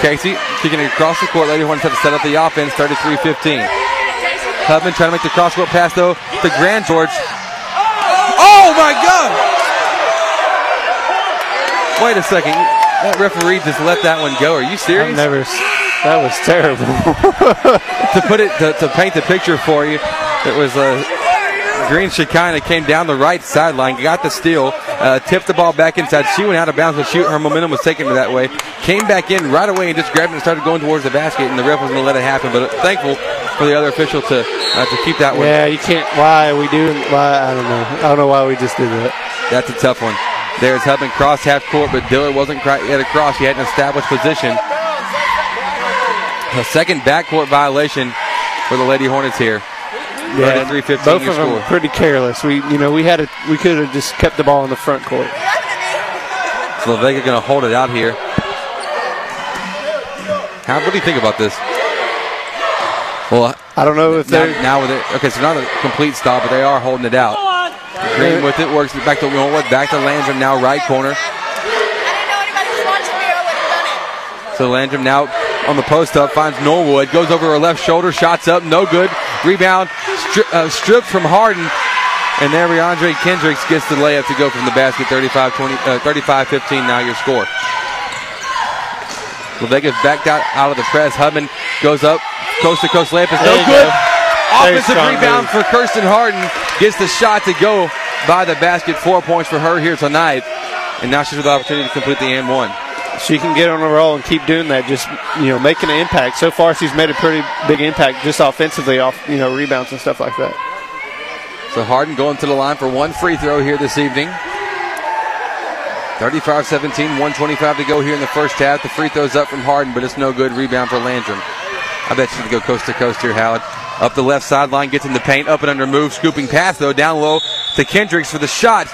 Casey kicking it across the court. Lady Hornets have to set up the offense. 33-15. Hubman trying to make the cross court pass though to Grandgeorge. Oh my God! Wait a second. That referee just let that one go. Are you serious? I've never. That was terrible. to put it to, to paint the picture for you, it was uh, Green Shekinah came down the right sideline, got the steal, uh, tipped the ball back inside. She went out of bounds, but shoot, her momentum was taken to that way. Came back in right away and just grabbed it and started going towards the basket, and the ref was going to let it happen. But thankful for the other official to uh, to keep that one. yeah, you can't. Why we do? Why I don't know. I don't know why we just did that. That's a tough one. There's Hubman cross half court, but Dillard wasn't quite yet across. He had an established position. A second backcourt violation for the Lady Hornets here. Yeah, 33-15 both of them score. pretty careless. We, you know, we had a, we could have just kept the ball in the front court. So Vega going to hold it out here. How, what do you think about this? Well, I don't know if now, they're now with it. Okay, so not a complete stop, but they are holding it out. Green with it works it back to Norwood, back to Landrum now right corner. So Landrum now on the post up finds Norwood, goes over her left shoulder, shots up, no good. Rebound stri- uh, stripped from Harden. And there, Andre Kendricks gets the layup to go from the basket 35 20, uh, 35 15 now your score. La Vega's backed out, out of the press. Hubman goes up, coast to coast layup is no good. go. Offensive rebound move. for Kirsten Harden. Gets the shot to go by the basket. Four points for her here tonight. And now she's with the opportunity to complete the and one. She can get on a roll and keep doing that, just you know, making an impact. So far, she's made a pretty big impact just offensively, off you know, rebounds and stuff like that. So Harden going to the line for one free throw here this evening. 35 17, 125 to go here in the first half. The free throw's up from Harden, but it's no good. Rebound for Landrum. I bet you to go coast to coast here, Howard. Up the left sideline, gets in the paint, up and under move, scooping pass though, down low to Kendricks for the shot.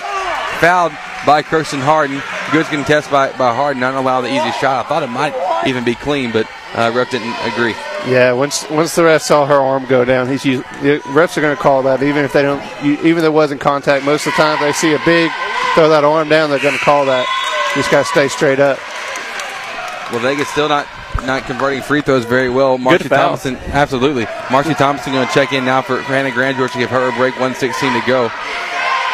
Fouled by Kirsten Harden. Good contest by, by Harden, not allow the easy shot. I thought it might even be clean, but uh, ref didn't agree. Yeah, once once the ref saw her arm go down, he's used, the refs are going to call that even if they don't, even if there wasn't contact. Most of the time, they see a big throw that arm down, they're going to call that. You just got to stay straight up. Well, Vegas still not not converting free throws very well. Marcy. Thompson, absolutely. Marcy Thompson going to check in now for, for Hannah Grandgeorge to give her a break. 116 to go.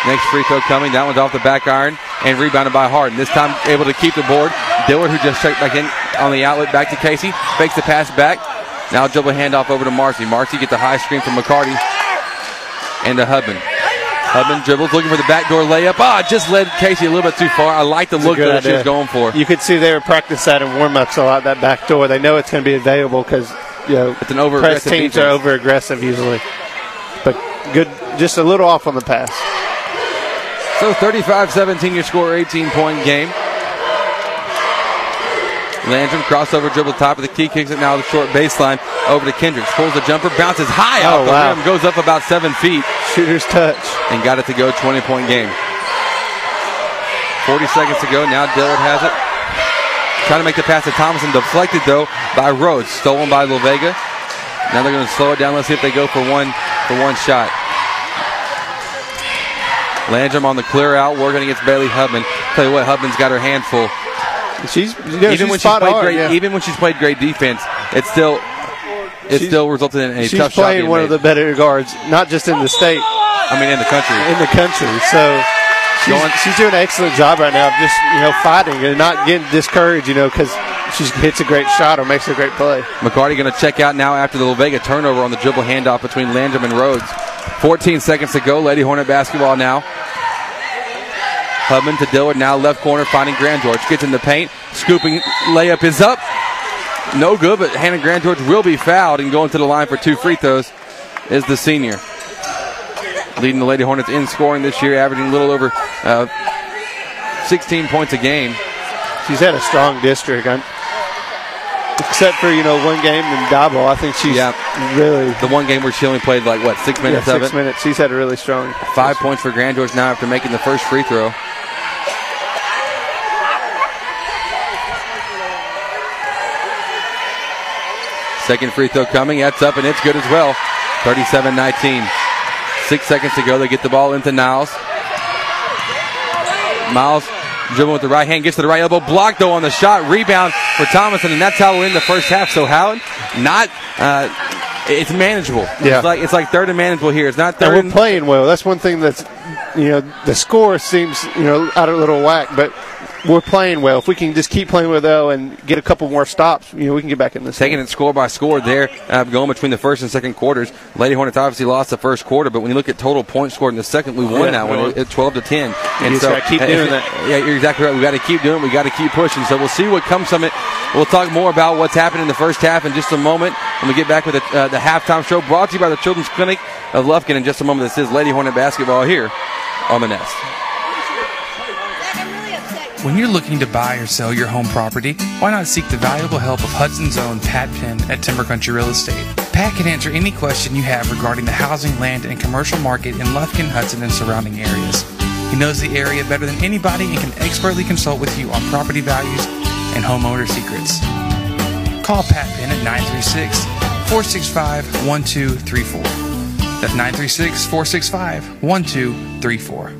Next free throw coming. That one's off the back iron and rebounded by Harden. This time able to keep the board. Dillard, who just checked back in on the outlet, back to Casey. Fakes the pass back. Now dribble handoff over to Marcy. Marcy gets a high screen from McCarty and to Hubman. Hubman dribbles, looking for the backdoor layup. Ah, just led Casey a little bit too far. I like the look that she was going for. You could see they were practicing that in warm-ups a lot. That back door, they know it's going to be available because you know It's an over press teams are over aggressive usually. But good, just a little off on the pass. So 35 17, your score, 18 point game. Landrum crossover dribble top of the key, kicks it now to the short baseline over to Kendricks. Pulls the jumper, bounces high Oh, off the wow. rim, goes up about seven feet. Shooter's touch. And got it to go 20 point game. 40 seconds to go. Now Dillard has it. Trying to make the pass to Thompson. Deflected though by Rhodes. Stolen by Vega. Now they're going to slow it down. Let's see if they go for one for one shot. Landrum on the clear out, working against Bailey Hubman. Tell you what, Hubman's got her hand full. She's you know, even she's when she's played hard, great, yeah. even when she's played great defense, it's still it She's- still resulted in a She's tough shot. playing one made. of the better guards, not just in the state, I mean, in the country. in the country. So she's, Going- she's doing an excellent job right now of just you know fighting and not getting discouraged. You know because she hits a great shot or makes a great play. McCarty going to check out now after the Vega turnover on the dribble handoff between Landrum and Rhodes. 14 seconds to go. Lady Hornet basketball now. Hubman to Dillard now left corner finding Grandgeorge. Gets in the paint. Scooping layup is up. No good, but Hannah Grandgeorge will be fouled and going to the line for two free throws is the senior. Leading the Lady Hornets in scoring this year, averaging a little over uh, 16 points a game. She's had a strong district, I'm, except for you know one game in Dabo. I think she's really The one game where she only played like what six minutes yeah, of six it. minutes. She's had a really strong. Five points for Grandgeorge now after making the first free throw. Second free throw coming. That's up and it's good as well. 37 19. Six seconds to go. They get the ball into Niles. Miles dribbling with the right hand, gets to the right elbow, blocked though on the shot, rebound for Thomason, and that's how we're in the first half. So Howard, not uh, it's manageable. Yeah. It's like it's like third and manageable here. It's not third. And we're playing well. That's one thing that's, you know, the score seems, you know, out of a little whack, but we're playing well. If we can just keep playing well though and get a couple more stops, you know, we can get back in this. Taking it score by score there, uh, going between the first and second quarters. Lady Hornets obviously lost the first quarter, but when you look at total points scored in the second, we won Yeah, that one at 12 to 10. You so gotta keep uh, doing that. Yeah, you're exactly right. We got to keep doing it. We got to keep pushing. So we'll see what comes from it. We'll talk more about what's happened in the first half in just a moment when we get back with the, uh, the halftime show brought to you by the Children's Clinic of Lufkin in just a moment. This is Lady Hornet basketball here on the Nest. When you're looking to buy or sell your home property, why not seek the valuable help of Hudson's own Pat Penn at Timber Country Real Estate? Pat can answer any question you have regarding the housing, land, and commercial market in Lufkin, Hudson, and surrounding areas. He knows the area better than anybody and can expertly consult with you on property values and homeowner secrets. Call Pat Penn at 936 465 1234. That's 936 465 1234.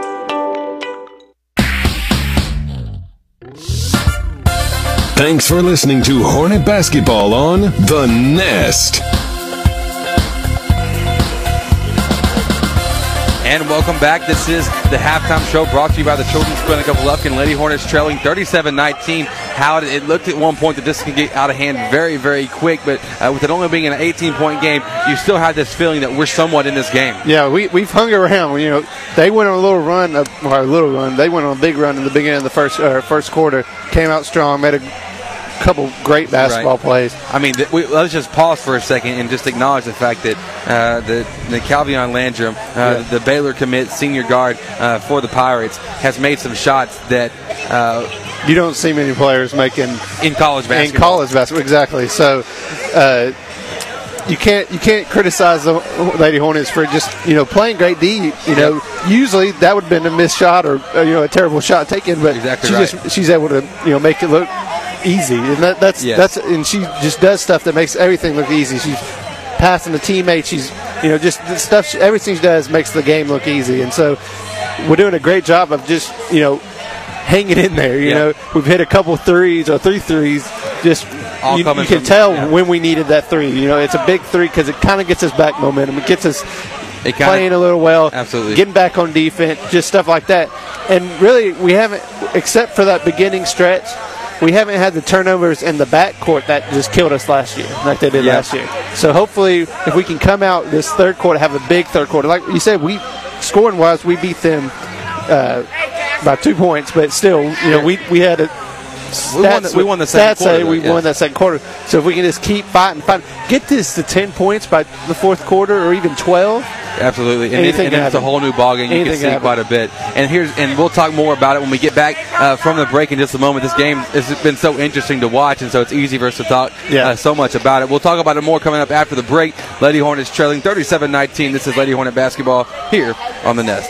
Thanks for listening to Hornet Basketball on The Nest. And welcome back. This is the halftime show brought to you by the Children's Clinic of Lufkin. Lady Hornets trailing 37-19. How it looked at one point that this can get out of hand very, very quick, but uh, with it only being an 18-point game, you still have this feeling that we're somewhat in this game. Yeah, we, we've hung around. You know, they went on a little run, uh, or a little run. They went on a big run in the beginning of the first uh, first quarter. Came out strong, made a couple great basketball Right. plays. I mean, th- we, let's just pause for a second and just acknowledge the fact that uh, the, the Calvion Landrum, uh, the Baylor commit senior guard uh, for the Pirates, has made some shots that uh, you don't see many players making in college basketball. in college basketball. Exactly. So. Uh, you can't you can't criticize the Lady Hornets for just you know playing great D. You know, usually that would have been a missed shot or uh, you know a terrible shot taken, but Exactly she right. just she's able to you know make it look easy, and that, that's Yes. that's and she just does stuff that makes everything look easy. She's passing the teammates. She's you know just the stuff. She, everything she does makes the game look easy, and so we're doing a great job of just you know hanging in there. You Yeah. know, we've hit a couple threes or three threes. Just All you, you can tell yeah. when we needed that three. You know, it's a big three because it kind of gets us back momentum. It gets us It kinda- playing a little well, Absolutely. getting back on defense, just stuff like that. And really, we haven't, except for that beginning stretch, we haven't had the turnovers in the backcourt that just killed us last year, like they did Yeah. last year. So hopefully, if we can come out this third quarter, have a big third quarter, like you said, we scoring wise, we beat them. Uh, by two points, but still, you know, we, we had a We won the- we won the second stats say quarter, we yeah. won that second quarter. So if we can just keep fighting, fighting, get this to ten points by the fourth quarter or even twelve. Absolutely, and, Anything and, and it's a whole new ballgame. You Anything can see quite a bit. And here's and we'll talk more about it when we get back uh, from the break in just a moment. This game has been so interesting to watch, and so it's easy for us to talk Yeah. uh, so much about it. We'll talk about it more coming up after the break. Lady Hornets trailing 37-19. This is Lady Hornet basketball here on the Nest.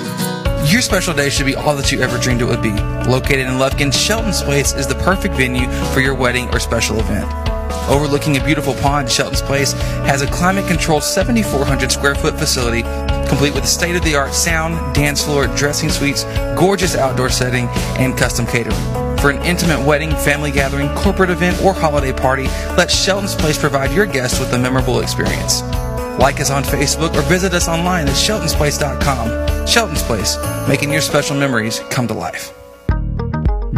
Your special day should be all that you ever dreamed it would be. Located in Lufkin, Shelton's Place is the perfect venue for your wedding or special event. Overlooking a beautiful pond, Shelton's Place has a climate controlled 7,400 square foot facility complete with state of the art sound, dance floor, dressing suites, gorgeous outdoor setting, and custom catering. For an intimate wedding, family gathering, corporate event, or holiday party, let Shelton's Place provide your guests with a memorable experience. Like us on Facebook or visit us online at sheltonsplace.com. Shelton's Place, making your special memories come to life.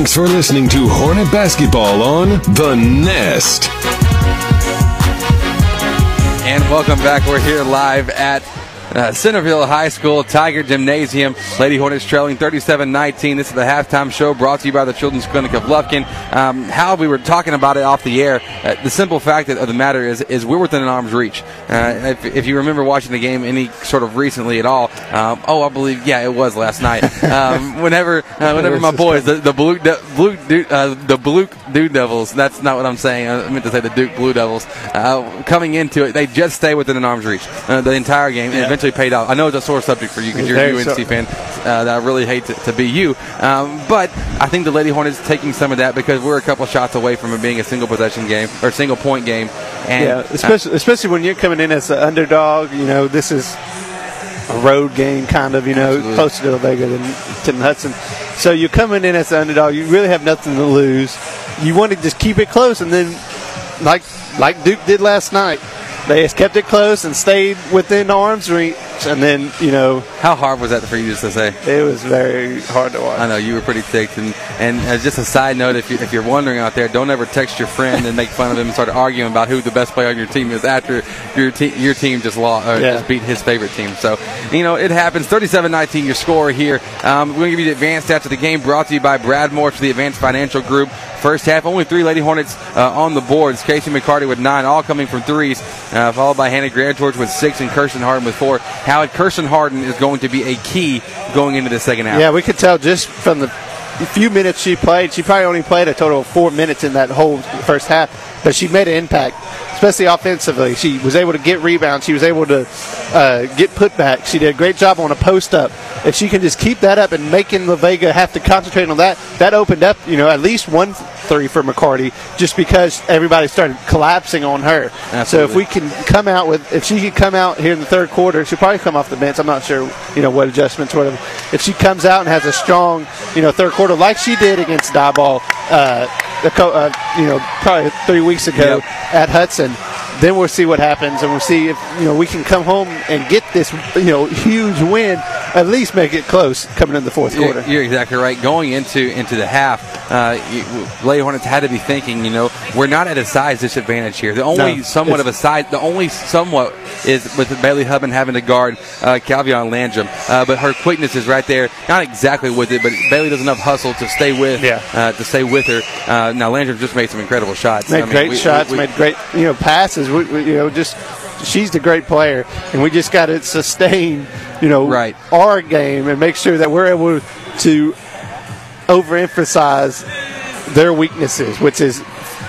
Thanks for listening to Hornet Basketball on The Nest. And welcome back. We're here live at uh, Centerville High School Tiger Gymnasium. Lady Hornets trailing 37-19. This is the halftime show brought to you by the Children's Clinic of Lufkin. Um, how we were talking about it off the air. Uh, the simple fact of the matter is, is we're within an arm's reach. Uh, if, if, you remember watching the game any sort of recently at all, um, oh, I believe, yeah, it was last night. Um, whenever, uh, whenever my boys, the, the blue, the blue, uh, the blue Dude Devils. That's not what I'm saying. I meant to say the Duke Blue Devils. Uh, coming into it, they just stay within an arm's reach the entire game. Yeah eventually paid out. I know it's a sore subject for you because you're a UNC so. fan. Uh, that I really hate to, to be you. Um, but I think the Lady Hornets taking some of that because we're a couple shots away from it being a single possession game or single point game. And yeah, especially, uh, especially when you're coming in as an underdog. You know, this is a road game, kind of. You know, absolutely. closer to La Vega than to Hudson. So you're coming in as an underdog. You really have nothing to lose. You want to just keep it close, and then like like Duke did last night they just kept it close and stayed within arm's reach. And then, you know. How hard was that for you just to say? It was very hard to watch. I know, you were pretty ticked. And, and as just a side note, if, you, if you're wondering out there, don't ever text your friend and make fun of him and start arguing about who the best player on your team is after your, te- your team just, lost, or yeah. just beat his favorite team. So, you know, it happens. 37 19, your score here. Um, we're going to give you the advanced stats of the game brought to you by Bradmore for the Advanced Financial Group. First half, only three Lady Hornets uh, on the boards. Casey McCarty with nine, all coming from threes, uh, followed by Hannah Grandgeorge with six and Kirsten Harden with four. How Kirsten Harden is going to be a key going into the second half. Yeah, we could tell just from the few minutes she played. She probably only played a total of four minutes in that whole first half, but she made an impact especially offensively. She was able to get rebounds. She was able to uh, get putbacks. She did a great job on a post up. If she can just keep that up and making La Vega have to concentrate on that, that opened up, you know, at least one three for McCarty just because everybody started collapsing on her. Absolutely. So if we can come out with, if she can come out here in the third quarter, she'll probably come off the bench. I'm not sure, you know, what adjustments, whatever. If she comes out and has a strong, you know, third quarter like she did against Diboll, uh, uh, you know, probably three weeks ago yep. at Hudson then we'll see what happens, and we'll see if you know we can come home and get this you know huge win, at least make it close coming in the fourth you're, quarter. You're exactly right. Going into into the half, uh, Lady Hornets had to be thinking, you know, we're not at a size disadvantage here. The only no, somewhat of a size, the only somewhat is with Bailey Hubman having to guard uh, Calvion Landrum, uh, but her quickness is right there. Not exactly with it, but Bailey does enough hustle to stay with yeah. uh, to stay with her. Uh, now Landrum just made some incredible shots. Made I mean, great we, shots, we, we, made great you know passes we, we, you know, just she's the great player, and we just got to sustain, you know, right. our game and make sure that we're able to overemphasize their weaknesses, which is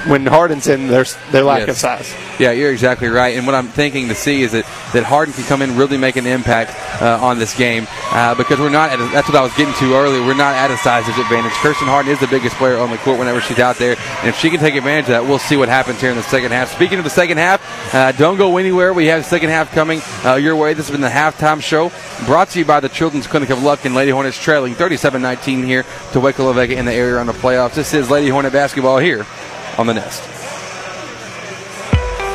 when Harden's in their their lack yes. of size. Yeah, you're exactly right. And what I'm thinking to see is that, that Harden can come in really make an impact uh, on this game uh, because we're not. A, that's what I was getting to earlier. We're not at a size disadvantage. Kirsten Harden is the biggest player on the court whenever she's out there, and if she can take advantage of that, we'll see what happens here in the second half. Speaking of the second half, uh, don't go anywhere. We have the second half coming uh, your way. This has been the halftime show brought to you by the Children's Clinic of Lufkin. Lady Hornets trailing 37-19 here to Waco La Vega in the area on the playoffs. This is Lady Hornet basketball here on the Nest.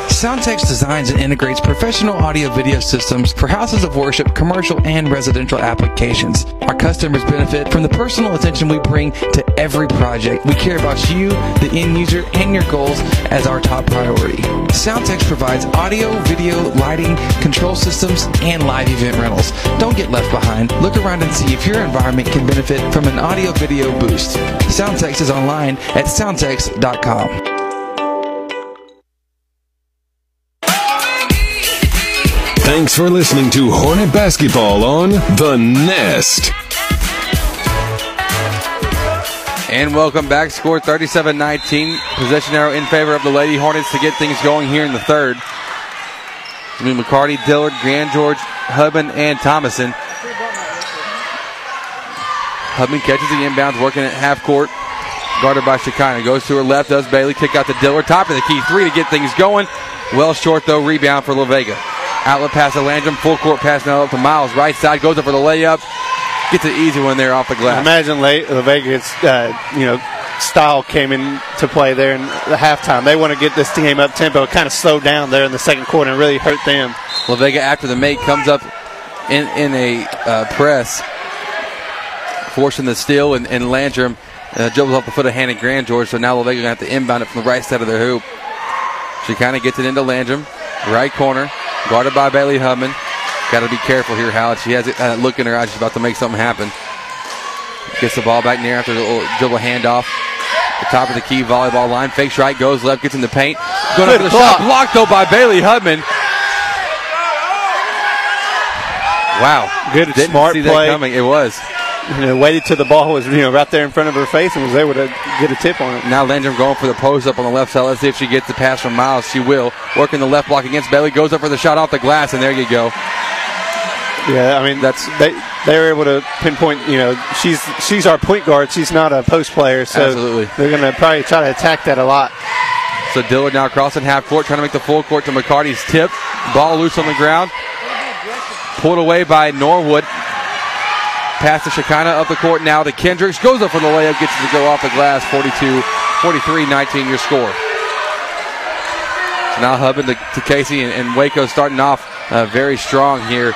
Soundtex designs and integrates professional audio video systems for houses of worship, commercial, and residential applications. Our customers benefit from the personal attention we bring to every project. We care about you, the end user, and your goals as our top priority. Soundtex provides audio, video, lighting, control systems, and live event rentals. Don't get left behind. Look around and see if your environment can benefit from an audio video boost. Soundtex is online at soundtex.com. Thanks for listening to Hornet Basketball on The Nest. And welcome back. Score 37 19. Possession arrow in favor of the Lady Hornets to get things going here in the third. I mean, McCarty, Dillard, Grandgeorge, Hubman, and Thomason. Hubman catches the inbounds, working at half court. Guarded by Shekinah. Goes to her left, does Bailey. Kick out to Dillard. Top of the key three to get things going. Well short, though. Rebound for La Vega. Outlet pass to Landrum. Full court pass now up to Miles. Right side goes up for the layup. Gets an easy one there off the glass. Imagine late La Vega's, uh, you know, style came into play there in the halftime. They want to get this game up tempo. It kind of slowed down there in the second quarter and really hurt them. La Vega after the make comes up in in a uh, press, forcing the steal, and, and Landrum uh, dribbles off the foot of Hannah Grandgeorge. So now La Vega going to have to inbound it from the right side of their hoop. She kind of gets it into Landrum, right corner, guarded by Bailey Hubman. Got to be careful here, Howard. She has that look in her eyes. She's about to make something happen. Gets the ball back near after the little dribble handoff. The top of the key volleyball line. Fakes right, goes left, gets in the paint. Going up for the shot. Blocked though by Bailey Hubman. Wow. Good, Didn't smart see play. that coming. It was. You know, waited till the ball was you know right there in front of her face and was able to get a tip on it. Now Landrum going for the post up on the left side. Let's see if she gets the pass from Miles. She will. Working the left block against Bailey. Goes up for the shot off the glass, and there you go. Yeah, I mean that's they they were able to pinpoint. You know, she's she's our point guard. She's not a post player, so Absolutely. they're going to probably try to attack that a lot. So Dillard now crossing half court, trying to make the full court to McCarty's tip. Ball loose on the ground. Pulled away by Norwood. Pass to Shekinah up the court now to Kendricks. Goes up for the layup, gets it to go off the glass. 42 43 19 your score. So now Hubman to, to Casey and, and Waco starting off uh, very strong here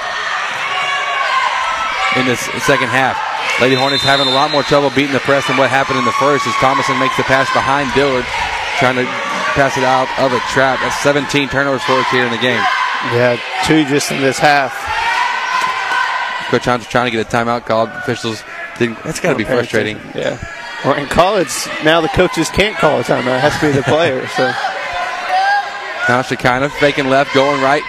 in this second half. Lady Hornets having a lot more trouble beating the press than what happened in the first as Thomason makes the pass behind Dillard, trying to pass it out of a trap. That's 17 turnovers for us here in the game. Yeah, two just in this half. Coach Hines trying to get a timeout called. Officials didn't. That's got to be frustrating. Yeah. Well, in college, now the coaches can't call a timeout. It has to be the player. So Now Shekinah faking left, going right.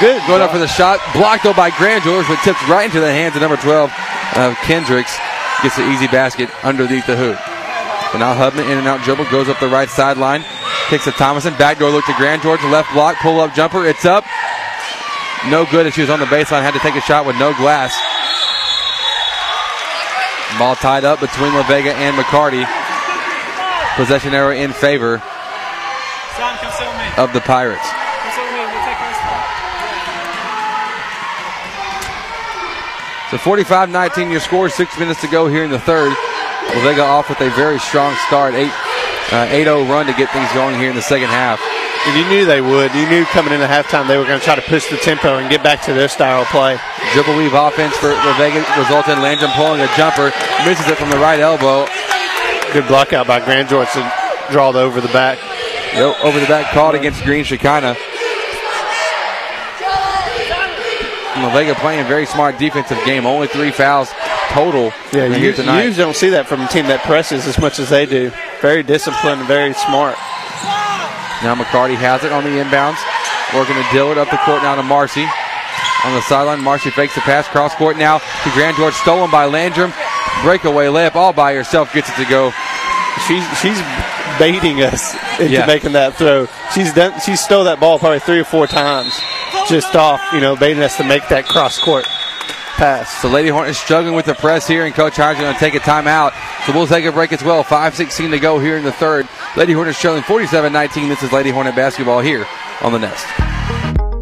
Good. Going up for the shot. Blocked though by Grandgeorge, but tipped right into the hands of number 12 of Kendricks. Gets the easy basket underneath the hoop. So now Hubman in and out dribble goes up the right sideline. Kicks to Thomason. Backdoor look to Grandgeorge. Left block. Pull up jumper. It's up. No good as she was on the baseline. Had to take a shot with no glass. Ball tied up between La Vega and McCarty. Possession arrow in favor of the Pirates. So 45 19 your score, six minutes to go here in the third. La Vega off with a very strong start, 8 uh, 8-0 run to get things going here in the second half. And you knew they would. You knew coming into halftime they were going to try to push the tempo and get back to their style of play. Dribble weave offense for La Vega resulted in Landrum pulling a jumper, misses it from the right elbow. Good block out by Grandgeorge to draw the over the back. Yep, over the back called against Green Shekinah. La Vega playing very smart defensive game. Only three fouls total Yeah, you, you usually don't see that from a team that presses as much as they do. Very disciplined, very smart. Now McCarty has it on the inbounds. Working to Dillard up the court now to Marcy. On the sideline, Marcy fakes the pass, cross court now to Grandgeorge, stolen by Landrum. Breakaway layup all by herself, gets it to go. She's she's baiting us into Yeah. making that throw. She's done. She stole that ball probably three or four times, just off. You know, baiting us to make that cross court pass. So Lady Hornets struggling with the press here, and Coach Hines going to take a timeout. So we'll take a break as well. 5.16 to go here in the third. Lady Hornets trailing 47-19. This is Lady Hornet basketball here on the Nest.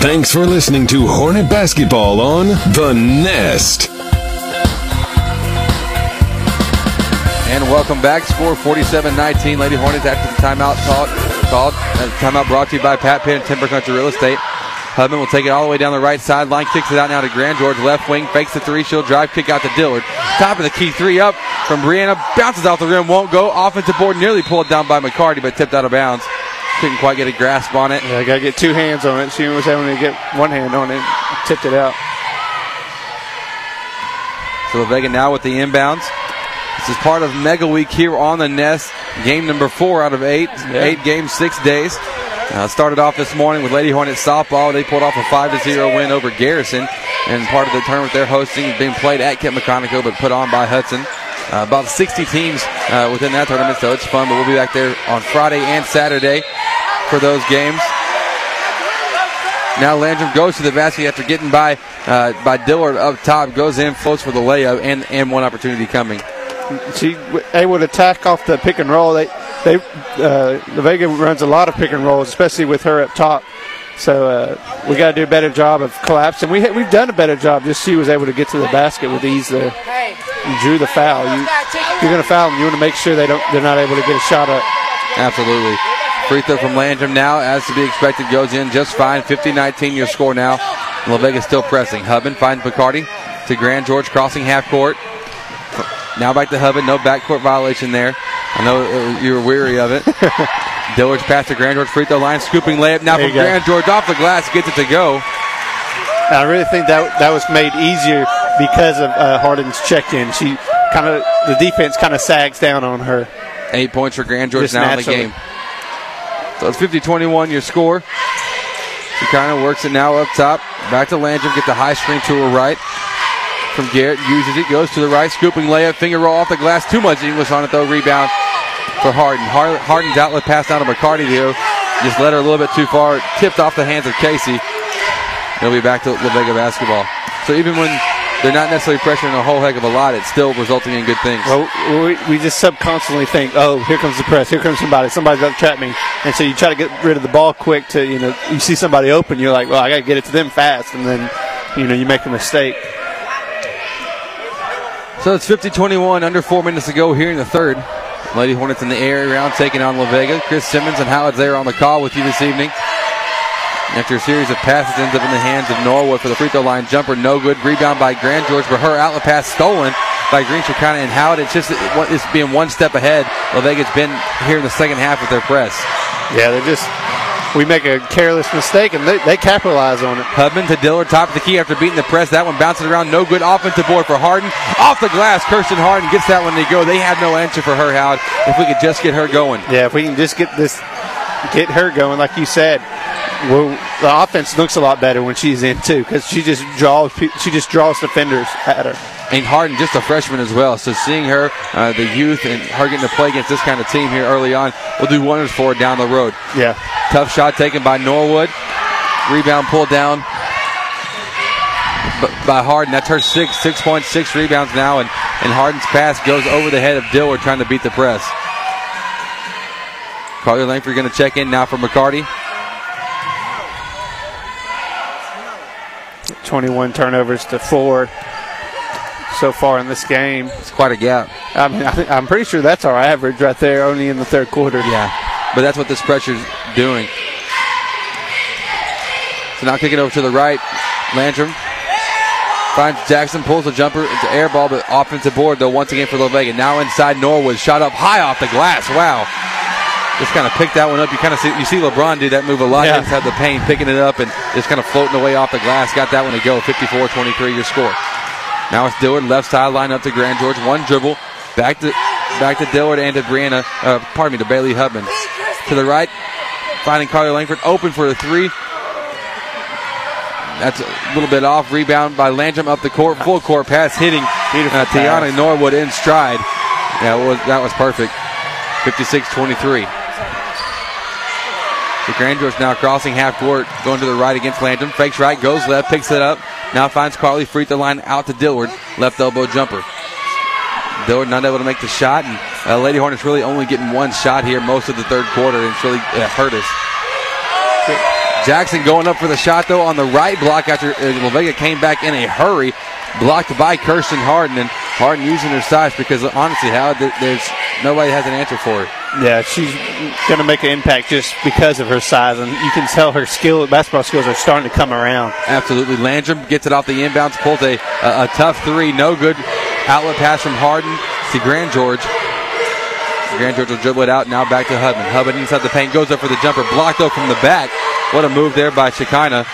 Thanks for listening to Hornet Basketball on The Nest. And welcome back. Score 47-19. Lady Hornets after the timeout called. called uh, timeout brought to you by Pat Penn, Timber Country Real Estate. Hubman will take it all the way down the right sideline, kicks it out now to Grandgeorge, left wing, fakes the three, she'll drive, kick out to Dillard. Top of the key three up from Brianna, bounces off the rim, won't go. Offensive board nearly pulled down by McCarty, but tipped out of bounds. Couldn't quite get a grasp on it. Yeah, I got to get two hands on it. She was having to get one hand on it, tipped it out. So Vega now with the inbounds. This is part of Mega Week here on the Nest. Game number four out of eight. Yeah. Eight games, six days. Uh, started off this morning with Lady Hornets softball. They pulled off a 5 0 win over Garrison. And part of the tournament they're hosting being played at Kit McConnico, but put on by Hudson. Uh, about 60 teams uh, within that tournament, so it's fun. But we'll be back there on Friday and Saturday for those games. Now Landrum goes to the basket after getting by uh, by Dillard up top, goes in, floats for the layup, and, and one opportunity coming. She able to attack off the pick and roll. They they uh, the Vega runs a lot of pick and rolls, especially with her up top. So uh, we got to do a better job of collapsing. We ha- we've done a better job. Just she was able to get to the basket with ease there. You drew the foul. You, you're going to foul them. You want to make sure they don't they're not able to get a shot up. Absolutely. Free throw from Landrum now, as to be expected, goes in just fine. 50-19 your score now. La Vega still pressing. Hubman finds McCarty to Grandgeorge, crossing half court. Now back to Hubman. No backcourt violation there. I know uh, you were weary of it. Dillard's pass to Grandgeorge free throw line, scooping layup now There from. Grandgeorge off the glass, gets it to go. I really think that that was made easier because of uh, Harden's check-in. She kind of the defense kind of sags down on her. Eight points for Grandgeorge Just now in the game. So it's 50-21 your score. She kind of works it now up top. Back to Landrum, get the high screen to her right. From Garrett, uses it, goes to the right, scooping layup, finger roll off the glass. Too much English on it though. Rebound for Harden. Harden's outlet pass down to McCarty though. Just led her a little bit too far. Tipped off the hands of Casey. They'll be back to La Vega basketball. So even when they're not necessarily pressuring a whole heck of a lot, it's still resulting in good things. Well, we, we just subconsciously think, oh, here comes the press, here comes somebody, somebody's about to trap me, and so you try to get rid of the ball quick. To you know, you see somebody open, you're like, well, I got to get it to them fast, and then you know you make a mistake. So it's 50-21, under four minutes to go here in the third. Lady Hornets in the air round taking on La Vega. Chris Simmons and Howard's there on the call with you this evening. After a series of passes ends up in the hands of Norwood for the free throw line jumper, no good. Rebound by Grandgeorge, but her outlet pass stolen by Green Shekinah and Howard. It's just it's being one step ahead. La Vega's been here in the second half with their press. Yeah, they just we make a careless mistake, and they, they capitalize on it. Hubman to Dillard, top of the key after beating the press. That one bounces around, no good. Offensive board for Harden. Off the glass, Kirsten Harden gets that one to go. They had no answer for her, Howard. If we could just get her going. Yeah, if we can just get this, get her going, like you said, well, the offense looks a lot better when she's in too, because she just draws, she just draws defenders at her. And Harden, just a freshman as well. So seeing her, uh, the youth, and her getting to play against this kind of team here early on will do wonders for her down the road. Yeah. Tough shot taken by Norwood. Rebound pulled down by Harden. That's her six, six point six rebounds now, and, and Harden's pass goes over the head of Dillard trying to beat the press. Carly Langford going to check in now for McCarty. 21 turnovers to four so far in this game. It's quite a gap. I mean, I I'm pretty sure that's our average right there, only in the third quarter. Yeah, but that's what this pressure's doing. So now kicking over to the right, Landrum finds Jackson, pulls the jumper, it's an air ball, but offensive board though once again for La Vega. Now inside Norwood, shot up high off the glass. Wow just kind of pick that one up. You kind of see you see LeBron do that move a lot. Yeah. Just had the pain picking it up and just kind of floating away off the glass. Got that one to go. 54-23 your score. Now it's Dillard left side line up to Grandgeorge. One dribble back to back to Dillard and to Brianna. Uh, pardon me, to Bailey Hubman to the right, finding Carly Langford open for a three. That's a little bit off. Rebound by Landrum up the court. Full court pass hitting uh, Tiana Norwood in stride. Yeah, was, that was perfect. 56 23. The is now crossing half court, going to the right against Landrum. Fakes right, goes left, picks it up. Now finds Carly free throw line out to Dillard. Left elbow jumper. Dillard not able to make the shot, and uh, Lady Hornets really only getting one shot here most of the third quarter, and it's really uh, hurt us. Jackson going up for the shot though on the right block after uh, La Vega came back in a hurry, blocked by Kirsten Harden, and Harden using her size because honestly, how there's nobody has an answer for it. Yeah, she's going to make an impact just because of her size, and you can tell her skill, basketball skills, are starting to come around. Absolutely. Landrum gets it off the inbounds, pulls a, a, a tough three. No good. Outlet pass from Harden to Grandgeorge. Grand George will dribble it out. Now back to Hubman. Hubman inside the paint. Goes up for the jumper. Blocked though from the back. What a move there by Shekinah.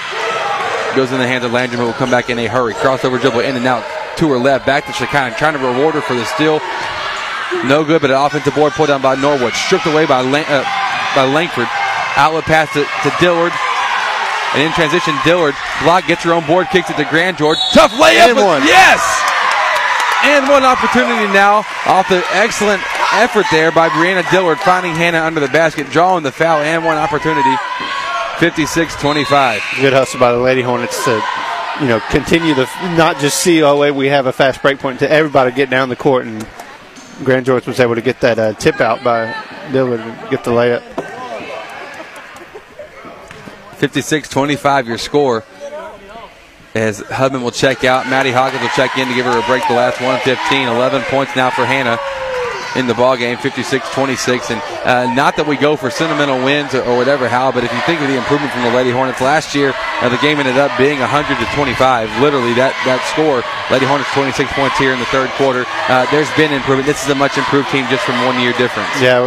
Goes in the hands of Landrum, who will come back in a hurry. Crossover dribble in and out. to her left. Back to Shekinah, trying to reward her for the steal. No good, but an offensive board pulled down by Norwood. Stripped away by, Lang- uh, by Langford. Outlet pass to, to Dillard. And in transition, Dillard block, gets her own board, kicks it to Grandgeorge. Tough layup. And one. Yes! And one opportunity now off the excellent effort there by Brianna Dillard, finding Hannah under the basket, drawing the foul, and one opportunity. 56 25. Good hustle by the Lady Hornets to, you know, continue the not just see oh wait we have a fast break point to everybody get down the court and Grandgeorge was able to get that uh, tip out by Dillard and get the layup. 56 25 your score. As Hubman will check out, Maddie Hawkins will check in to give her a break the last 115. 11 points now for Hannah in the ball game, 56-26. And uh, not that we go for sentimental wins or, or, whatever, Hal, but if you think of the improvement from the Lady Hornets last year, uh, the game ended up being 100 to 25. Literally, that that score. Lady Hornets 26 points here in the third quarter. Uh, there's been improvement. This is a much improved team just from one year difference. Yeah,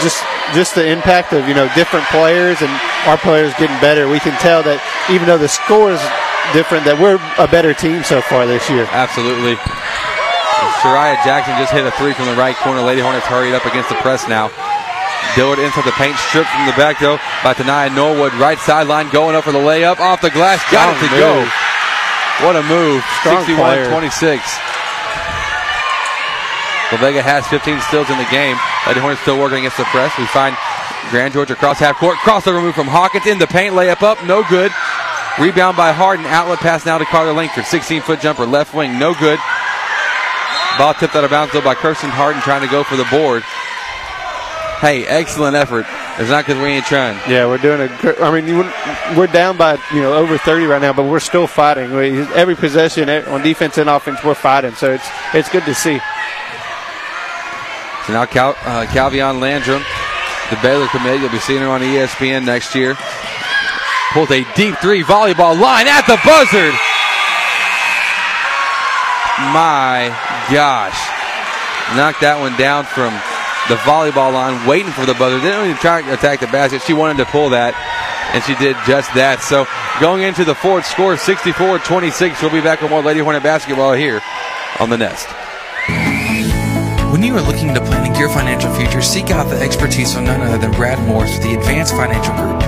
just just the impact of you know different players and our players getting better. We can tell that even though the score is different, that we're a better team so far this year. Absolutely. Shariah Jackson just hit a three from the right corner. Lady Hornets hurried up against the press now. Dillard inside the paint, stripped from the back though by Tanaya Norwood. Right sideline going up for the layup. Off the glass, got Strong it to move. go. What a move. Strong 61 player. 26. La Vega has 15 steals in the game. Lady Hornets still working against the press. We find Grandgeorge across half court. Crossover move from Hawkins in the paint. Layup up, no good. Rebound by Harden. Outlet pass now to Carter Langford. 16 foot jumper, left wing, no good. Ball tipped out of bounds though by Kirsten Harden trying to go for the board. Hey, excellent effort. It's not because we ain't trying. Yeah, we're doing a. I mean, we're down by you know over 30 right now, but we're still fighting. We, every possession on defense and offense, we're fighting. So it's it's good to see. So now Cal, uh, Calvion Landrum, the Baylor commit. You'll be seeing her on ESPN next year. Pulled a deep three volleyball line at the buzzard. My gosh. Knocked that one down from the volleyball line, waiting for the buzzer. Didn't even try to attack the basket. She wanted to pull that, and she did just that. So going into the fourth score, 64 26. We'll be back with more Lady Hornet basketball here on the Nest. When you are looking to planning your financial future, seek out the expertise of none other than Brad Morris with the Advanced Financial Group.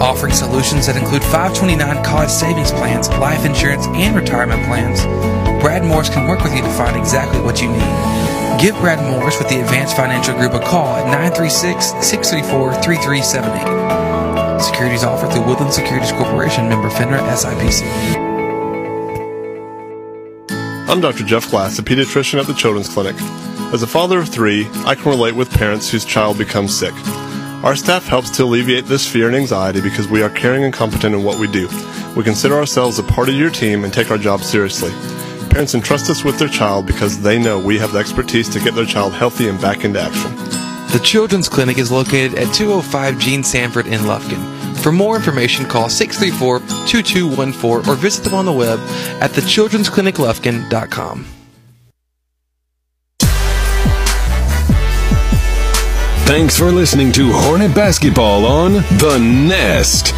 Offering solutions that include 529 college savings plans, life insurance, and retirement plans, Brad Morris can work with you to find exactly what you need. Give Brad Morris with the Advanced Financial Group a call at 936 634 3378. Securities offered through Woodland Securities Corporation, member FINRA SIPC. I'm Dr. Jeff Glass, a pediatrician at the Children's Clinic. As a father of three, I can relate with parents whose child becomes sick. Our staff helps to alleviate this fear and anxiety because we are caring and competent in what we do. We consider ourselves a part of your team and take our job seriously. Parents entrust us with their child because they know we have the expertise to get their child healthy and back into action. The Children's Clinic is located at 205 Gene Sanford in Lufkin. For more information, call 634 2214 or visit them on the web at thechildren'scliniclufkin.com. Thanks for listening to Hornet Basketball on The Nest.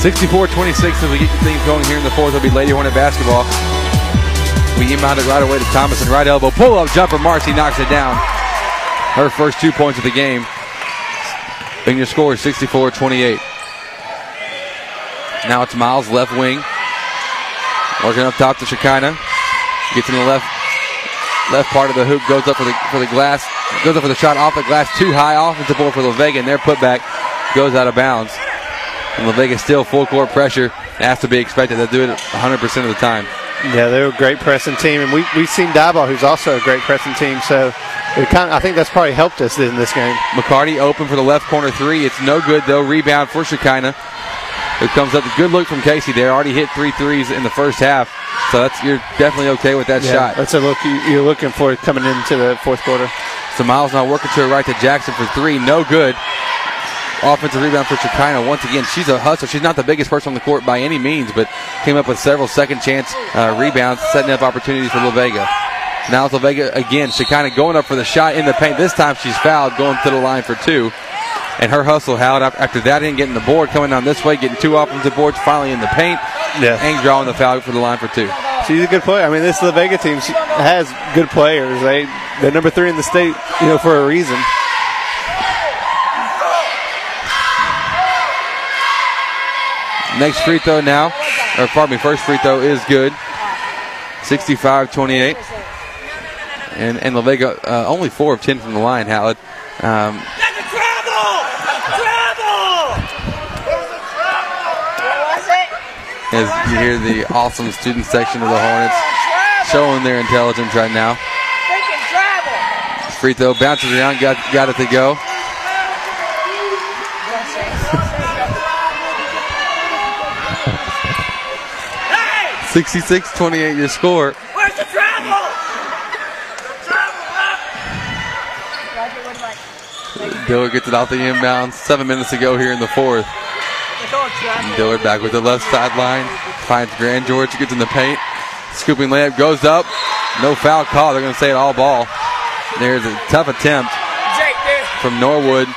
64 26 as we get things going here in the fourth. It'll be Lady Hornet basketball. We inbound it right away to Thomason right elbow. Pull up jumper. Marcy knocks it down. Her first two points of the game. And your score is 64 28. Now it's Miles, left wing. Working up top to Shekinah. Gets in the left left part of the hoop. Goes up for the for the glass. Goes up for the shot off the glass. Too high. Offensive board for La Vega. And their putback goes out of bounds. And La Vega still full court pressure. Has to be expected. They do it 100% of the time. Yeah, they're a great pressing team, and we we've seen Diboll, who's also a great pressing team. So it kind of, I think that's probably helped us in this game. McCarty open for the left corner three. It's no good though. Rebound for Shekinah. It comes up. Good look from Casey there. Already hit three threes in the first half. So that's you're definitely okay with that Yeah, shot. That's a look you, you're looking for coming into the fourth quarter. So Miles now working to her right to Jackson for three. No good. Offensive rebound for Shekinah. Once again, she's a hustler. She's not the biggest person on the court by any means, but came up with several second chance uh, rebounds, setting up opportunities for La Vega. Now it's La Vega again. Shekinah going up for the shot in the paint. This time she's fouled, going to the line for two. And her hustle held up after that in getting the board coming down this way, getting two offensive boards finally in the paint. Yeah. And drawing the foul for the line for two. She's a good player. I mean, this La Vega team has good players. They they're number three in the state, you know, for a reason. Next free throw now, or pardon me, first free throw is good. 65-28. And and La Vega uh, only four of ten from the line. Howard. Um, as you hear the awesome student section of the Hornets showing their intelligence right now. Free throw bounces around, got got it to go. Sixty-six, twenty-eight. Your score. Where's the travel? Travel. Dillard gets it off the inbound. Seven minutes to go here in the fourth. Dillard back with the left sideline. Finds Grandgeorge. Gets in the paint. Scooping layup goes up. No foul call. They're going to say it all ball. There's a tough attempt from Norwood.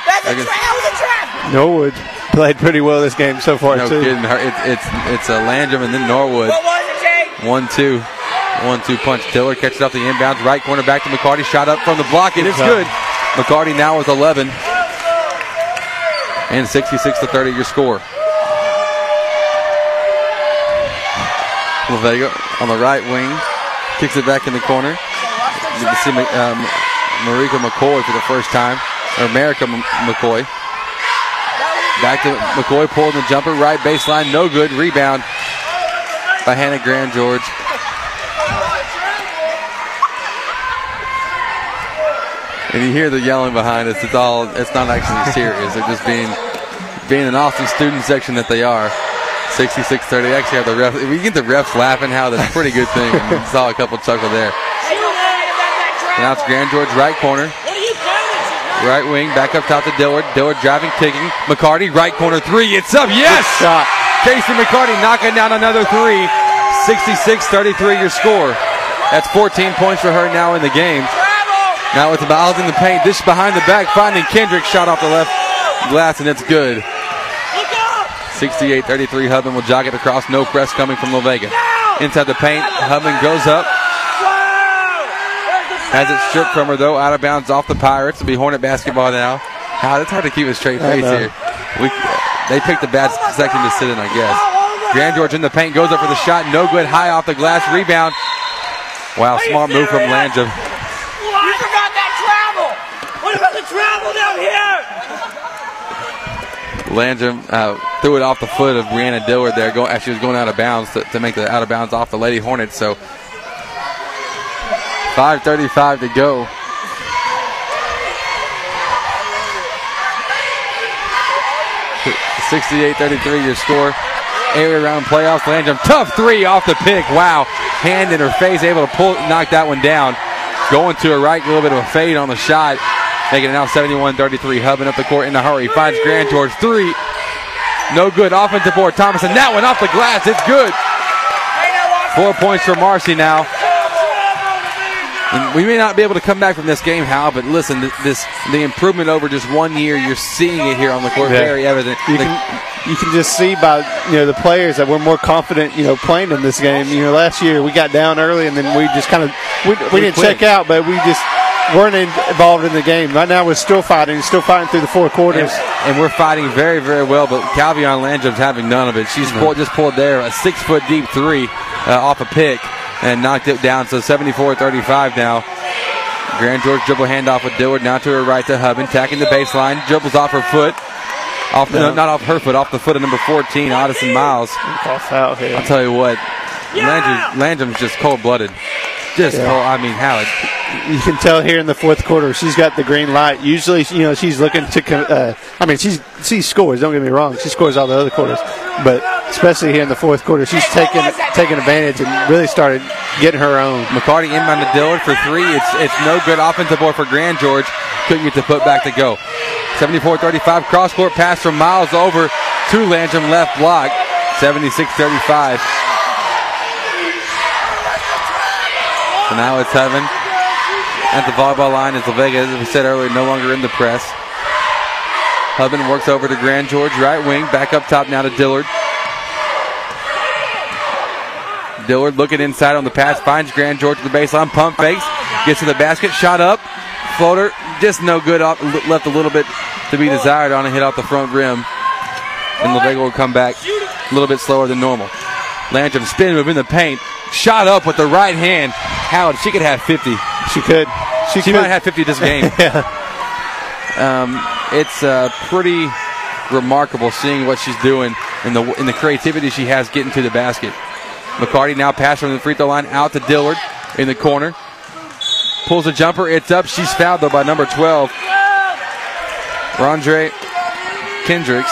Norwood played pretty well this game so far No too. kidding. It's it's it's a Landrum and then Norwood. One two, one two punch. Dillard catches off the inbounds. Right corner back to McCarty. Shot up from the block. and It is good. McCarty now with 11 and 66 to 30. Your score. La Vega on the right wing kicks it back in the corner. You can see um, Marika McCoy for the first time, or America M- McCoy. Back to McCoy pulling the jumper, right baseline, no good. Rebound by Hannah Grandgeorge. And you hear the yelling behind us. It's all. It's not actually serious. They're just being being an awesome student section that they are. 66-30. Actually, have the ref. If we get the refs laughing, how that's a pretty good thing. I saw a couple chuckle there. Now it's Grandgeorge right corner. Right wing, back up top to Dillard. Dillard driving, kicking. McCarty, right corner three. It's up. Yes! shot. Casey McCarty knocking down another three. 66-33 your score. That's 14 points for her now in the game. Now it's Miles in the paint. this behind the back, finding Kendrick. Shot off the left glass, and it's good. 68-33. Hubman will jog it across. No press coming from La Vega. Inside the paint, Hubman goes up. Has it stripped from her though, out of bounds off the Pirates. It'll be Hornet basketball now. Ah, it's hard to keep a straight face here. We, they picked the bad section to sit in, I guess. Grandgeorge in the paint goes up for the shot, no good. High off the glass, rebound. Wow, smart move from Landrum. You forgot that travel. What about the travel down here? Landrum uh, threw it off the foot of Brianna Dillard there. As she was going out of bounds to, to make the out of bounds off the Lady Hornets. So 5:35 to go. Sixty-eight, thirty-three. your score. Area round playoffs. Landrum, tough three off the pick. Wow. Hand in her face, able to pull, knock that one down. Going to her right, a little bit of a fade on the shot. Making it now 71 33. Hubbing up the court in a hurry. Finds Grandgeorge. Three. No good. Offensive board. Thomason. That one off the glass. It's good. Four points for Marcy now. And we may not be able to come back from this game, Hal, but listen, this the improvement over just one year. You're seeing it here on the court, Yeah. very evident. You The- can you can just see by you know the players that we're more confident you know playing in this game. You know, last year we got down early and then we just kind of we, we, We didn't quit. check out, but we just weren't in, involved in the game. Right now we're still fighting, still fighting through the four quarters. And, and we're fighting very, very well, but Calvion Landrum's having none of it. She's pulled, just pulled there a six foot deep three uh, off a pick and knocked it down. So 74 35 now. Grandgeorge dribble handoff with Dillard now to her right to Hubman, tacking the baseline, dribbles off her foot. Off no, No. not off her foot, off the foot of number 14, Addison Miles. Call foul here. I'll tell you what, Landrum, Landrum's just cold blooded. Just Yeah. cold. I mean, Howard. you can tell here in the fourth quarter she's got the green light. Usually, you know, she's looking to. Uh, I mean, she's she scores. Don't get me wrong, she scores all the other quarters, but especially here in the fourth quarter, she's taking taking advantage and really started getting her own. McCarty inbound to Dillard for three. It's it's no good offensive board for Grandgeorge. Couldn't get the put back to go. 74-35 cross court pass from Miles over to Landrum left block. 76-35. So now it's Heaven at the volleyball line as La Vega, as we said earlier, no longer in the press. Hubman works over to Grandgeorge, right wing, back up top now to Dillard. Dillard looking inside on the pass, finds Grandgeorge at the baseline, pump fakes, gets to the basket, shot up, floater, just no good, off, left a little bit to be desired on a hit off the front rim. And La Vega will come back a little bit slower than normal. Landrum spin move in the paint, shot up with the right hand. Howard, she could have 50. She could. She, She might have 50 this game. yeah. Um, it's uh, pretty remarkable seeing what she's doing and the and the creativity she has getting to the basket. McCarty now pass from the free throw line out to Dillard in the corner. Pulls a jumper. It's up. She's fouled though by number 12, Rondre Kendricks.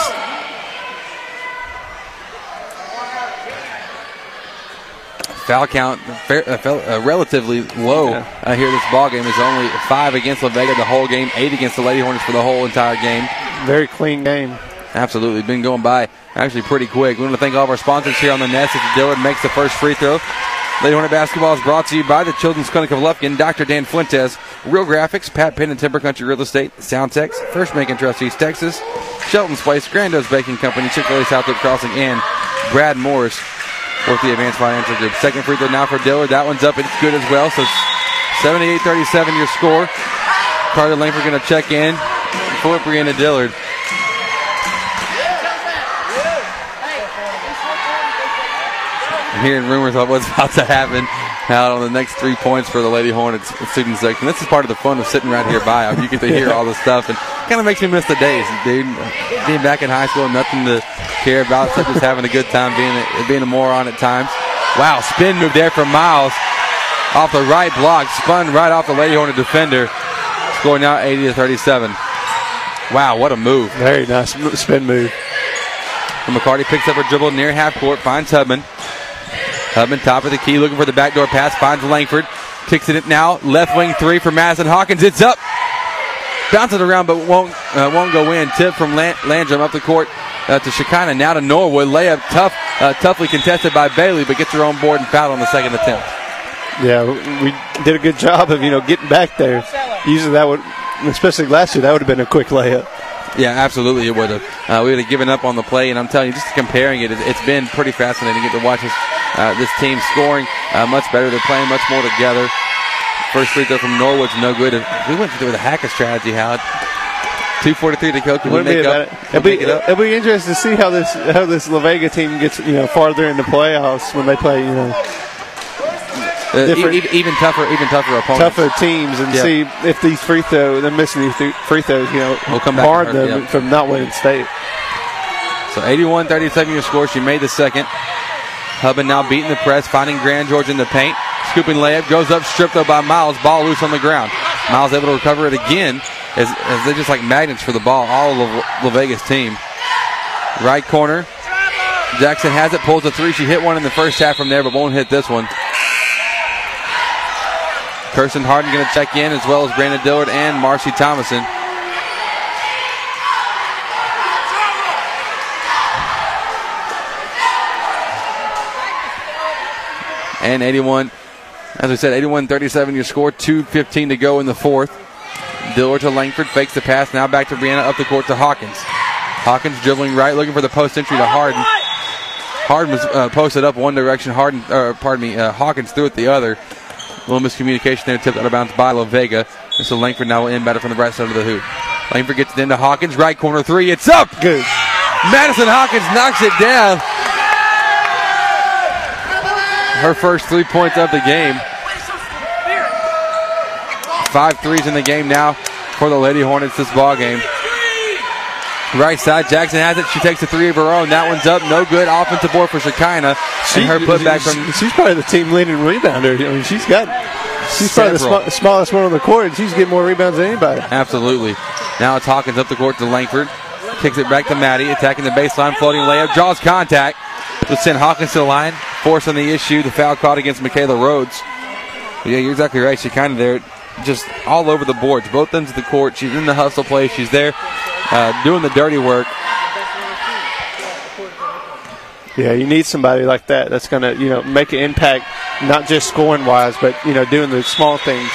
Foul count fair, uh, fel- uh, relatively low uh, here. This ball game is only five against La Vega the whole game, eight against the Lady Hornets for the whole entire game. Very clean game. Absolutely, been going by actually pretty quick. We want to thank all of our sponsors here on the Nest. As Dillard makes the first free throw. Lady Hornet basketball is brought to you by the Children's Clinic of Lufkin, Dr. Dan Fuentes, Real Graphics, Pat Penn and Timber Country Real Estate, Soundtex, First and Trust East Texas, Shelton's Place, Grando's Baking Company, Chick-fil-A Southwood Crossing, and Brad Morris with the Advanced Financial Group. Second free throw now for Dillard. That one's up. It's good as well. So 78-37 your score. Carter Langford going to check in for Brianna Dillard. I'm hearing rumors of what's about to happen out on the next three points for the Lady Hornets student section. This is part of the fun of sitting right here by. You get to hear all the stuff, and kind of makes me miss the days, dude. Being back in high school, nothing to care about, except just having a good time, being a, being a moron at times. Wow, spin move there from Miles off the right block, spun right off the Lady Hornet defender, scoring now 80 to 37. Wow, what a move! Very nice spin move. And McCarty picks up her dribble near half court, finds Hubman. Hubman top of the key, looking for the backdoor pass, finds Langford. Kicks it in now, left wing three for Madison Hawkins. It's up, bounces around but won't uh, won't go in. Tip from Lan- Landrum up the court uh, to Shekinah. Now to Norwood. Layup tough, uh, toughly contested by Bailey, but gets her on board and fouled on the second attempt. Yeah, we did a good job of you know getting back there. Usually that would, especially last year, that would have been a quick layup. Yeah, absolutely, it would have. Uh, we would have given up on the play, and I'm telling you, just comparing it, it- it's been pretty fascinating to get to watch this, uh, this team scoring uh, much better. They're playing much more together. First free throw from Norwood's no good. We went through a hacker strategy, Howard. 2:43 to go. Can we make up? It'll be, it it'll be interesting to see how this how this La Vega team gets you know farther in the playoffs when they play you know Uh, e- even tougher, even tougher opponents. tougher teams and Yeah. see if these free throws they're missing these th- free throws you know We'll come back hard them yeah. from not winning state. So 81-37 your score. She made the second. Hubman now beating the press, finding Grandgeorge in the paint. Scooping layup, goes up, stripped up by Miles. Ball loose on the ground. Miles able to recover it again as, as they're just like magnets for the ball. All of La Vega's team. Right corner. Jackson has it, pulls a three. She hit one in the first half from there, but won't hit this one. Kirsten Harden going to check in, as well as Brandon Dillard and Marcy Thomason. and 81. As I said, 81 37 your score, 2.15 to go in the fourth. Dillard to Langford, fakes the pass, now back to Brianna, up the court to Hawkins. Hawkins dribbling right, looking for the post entry to Harden. Harden was uh, posted up one direction, Harden, uh, pardon me, uh, Hawkins threw it the other. A little miscommunication there, tipped out of bounds by La Vega. And so Langford now will inbound it from the right side of the hoop. Langford gets it into Hawkins, right corner three, it's up! Good. Madison Hawkins knocks it down. Her first three points of the game. Five threes in the game now for the Lady Hornets this ball game. Right side, Jackson has it. She takes a three of her own. That one's up, no good. Offensive board for Shekinah. And her putback from she's probably the team leading rebounder. I mean, she's got she's probably the Several. sma- smallest one on the court. and She's getting more rebounds than anybody. Absolutely. Now it's Hawkins up the court to Langford. Kicks it back to Maddie, attacking the baseline, floating layup, draws contact. Let's send Hawkins to the line, forcing the issue. The foul caught against Michaela Rhodes. But yeah, you're exactly right. She kind of there, just all over the boards, both ends of the court. She's in the hustle play. She's there uh, doing the dirty work. Yeah, you need somebody like that that's going to you know make an impact, not just scoring wise, but you know doing the small things.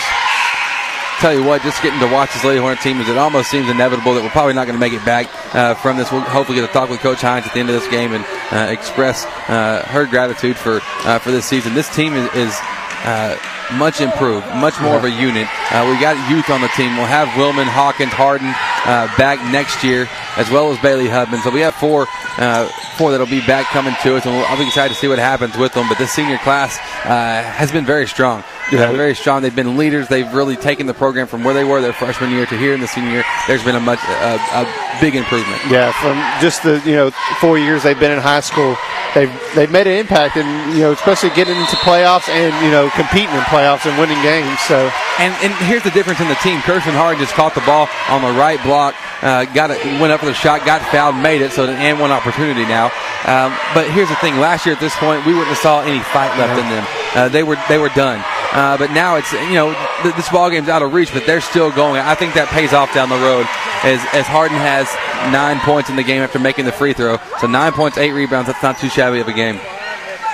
Tell you what, just getting to watch this Lady Hornet team is it almost seems inevitable that we're probably not going to make it back uh, from this. We'll hopefully get to talk with Coach Hines at the end of this game and uh, express uh, her gratitude for uh, for this season. This team is. is uh, much improved, much more of a unit. Uh, we got youth on the team. We'll have Willman, Hawkins, Harden uh, back next year, as well as Bailey Hubman. So we have four, uh, four that'll be back coming to us, and we'll, I'll be excited to see what happens with them. But this senior class uh, has been very strong. Yeah. very strong. They've been leaders. They've really taken the program from where they were their freshman year to here in the senior year. There's been a much a, a big improvement. Yeah, from just the you know four years they've been in high school, they've they've made an impact, and you know especially getting into playoffs and you know competing in playoffs and winning games. So and and here's the difference in the team. Kirsten Harden just caught the ball on the right block, uh, got it, went up for the shot, got fouled, made it. So an and one opportunity now. Um, but here's the thing: last year at this point, we wouldn't have saw any fight left yeah. in them. Uh, they were they were done. Uh, but now it's you know th- this ball game's out of reach, but they're still going. I think that pays off down the road as as Harden has nine points in the game after making the free throw. So nine points, eight rebounds. That's not too shabby of a game.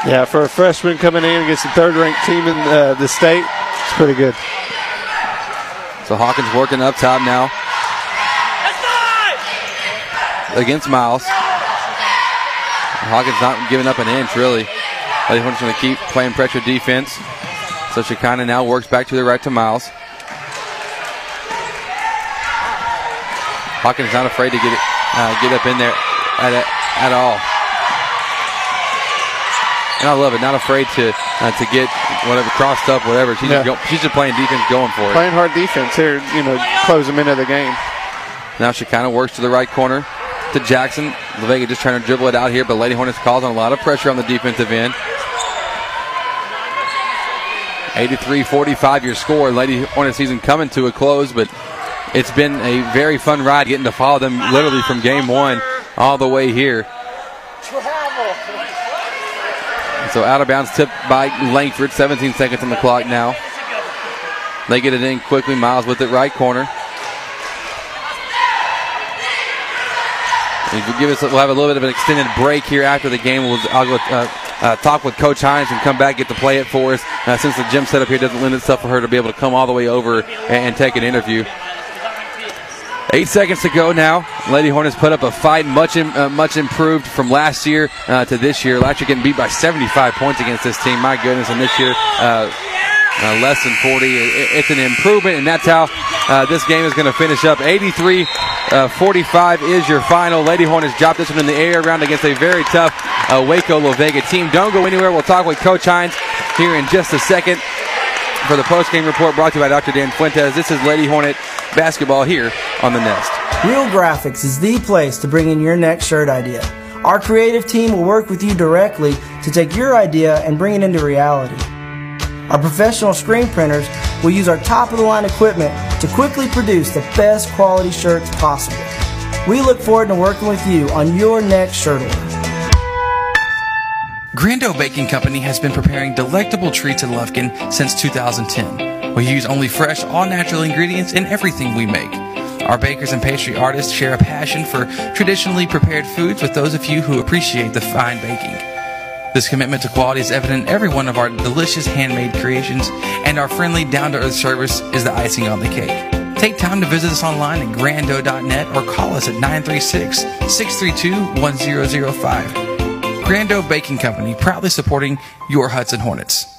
Yeah, for a freshman coming in against the third-ranked team in uh, the state, it's pretty good. So Hawkins working up top now against Miles. Hawkins not giving up an inch really. Hornets going to keep playing pressure defense. So Shekinah now works back to the right to Miles. Hawkins not afraid to get it, uh, get up in there at, at all. And I love it. Not afraid to uh, to get whatever crossed up, whatever. She's, yeah. just go, she's just playing defense, going for it. Playing hard defense here, you know, close them into the game. Now she kind of works to the right corner to Jackson. La Vega just trying to dribble it out here, but Lady Hornets calls on a lot of pressure on the defensive end. 83-45 your score. Lady Hornet season coming to a close, but it's been a very fun ride getting to follow them literally from game one all the way here. So out of bounds tipped by Langford. 17 seconds on the clock now. They get it in quickly. Miles with it right corner. If you give us, we'll have a little bit of an extended break here after the game. We'll, I'll go uh, uh, talk with Coach Hines and come back get to play it for us. Uh, since the gym setup here doesn't lend itself for her to be able to come all the way over and, and take an interview. Eight seconds to go now. Lady Hornets put up a fight, much uh, much improved from last year uh, to this year. Last year getting beat by 75 points against this team. My goodness, and this year uh, uh, less than 40. It's an improvement, and that's how uh, this game is going to finish up. 83 uh, 45 is your final. Lady Hornets drop this one in the air round against a very tough uh, Waco La Vega team. Don't go anywhere. We'll talk with Coach Hines here in just a second for the post-game report brought to you by Dr. Dan Fuentes. This is Lady Hornet basketball here on the Nest. Real Graphics is the place to bring in your next shirt idea. Our creative team will work with you directly to take your idea and bring it into reality. Our professional screen printers will use our top of the line equipment to quickly produce the best quality shirts possible. We look forward to working with you on your next shirt order. Grando Baking Company has been preparing delectable treats in Lufkin since 2010. We use only fresh, all natural ingredients in everything we make. Our bakers and pastry artists share a passion for traditionally prepared foods with those of you who appreciate the fine baking. This commitment to quality is evident in every one of our delicious handmade creations, and our friendly, down to earth service is the icing on the cake. Take time to visit us online at grando.net or call us at 936 632 1005. Grando Baking Company, proudly supporting your Hudson Hornets.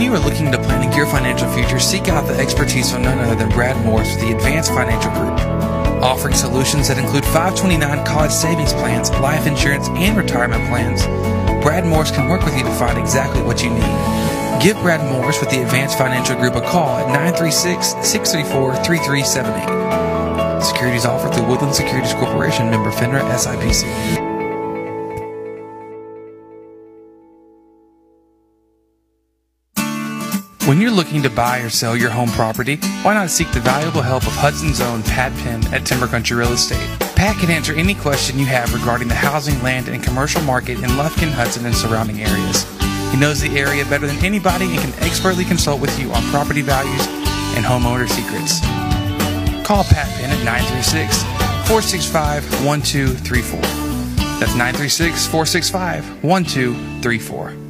When you are looking to planning your financial future, seek out the expertise of none other than Brad Morris with the Advanced Financial Group. Offering solutions that include 529 college savings plans, life insurance, and retirement plans, Brad Morris can work with you to find exactly what you need. Give Brad Morris with the Advanced Financial Group a call at 936 634 3378. Securities offered through Woodland Securities Corporation, member FINRA SIPC. When you're looking to buy or sell your home property, why not seek the valuable help of Hudson's own Pat Penn at Timber Country Real Estate? Pat can answer any question you have regarding the housing, land, and commercial market in Lufkin, Hudson, and surrounding areas. He knows the area better than anybody and can expertly consult with you on property values and homeowner secrets. Call Pat Penn at 936 465 1234. That's 936 465 1234.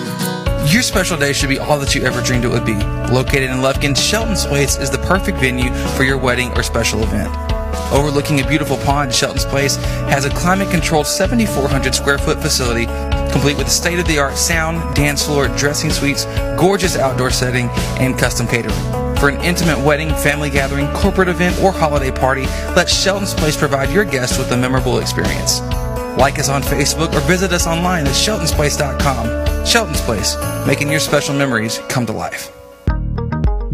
Your special day should be all that you ever dreamed it would be. Located in Lufkin, Shelton's Place is the perfect venue for your wedding or special event. Overlooking a beautiful pond, Shelton's Place has a climate controlled 7,400 square foot facility complete with state of the art sound, dance floor, dressing suites, gorgeous outdoor setting, and custom catering. For an intimate wedding, family gathering, corporate event, or holiday party, let Shelton's Place provide your guests with a memorable experience. Like us on Facebook or visit us online at sheltonsplace.com. Shelton's Place, making your special memories come to life.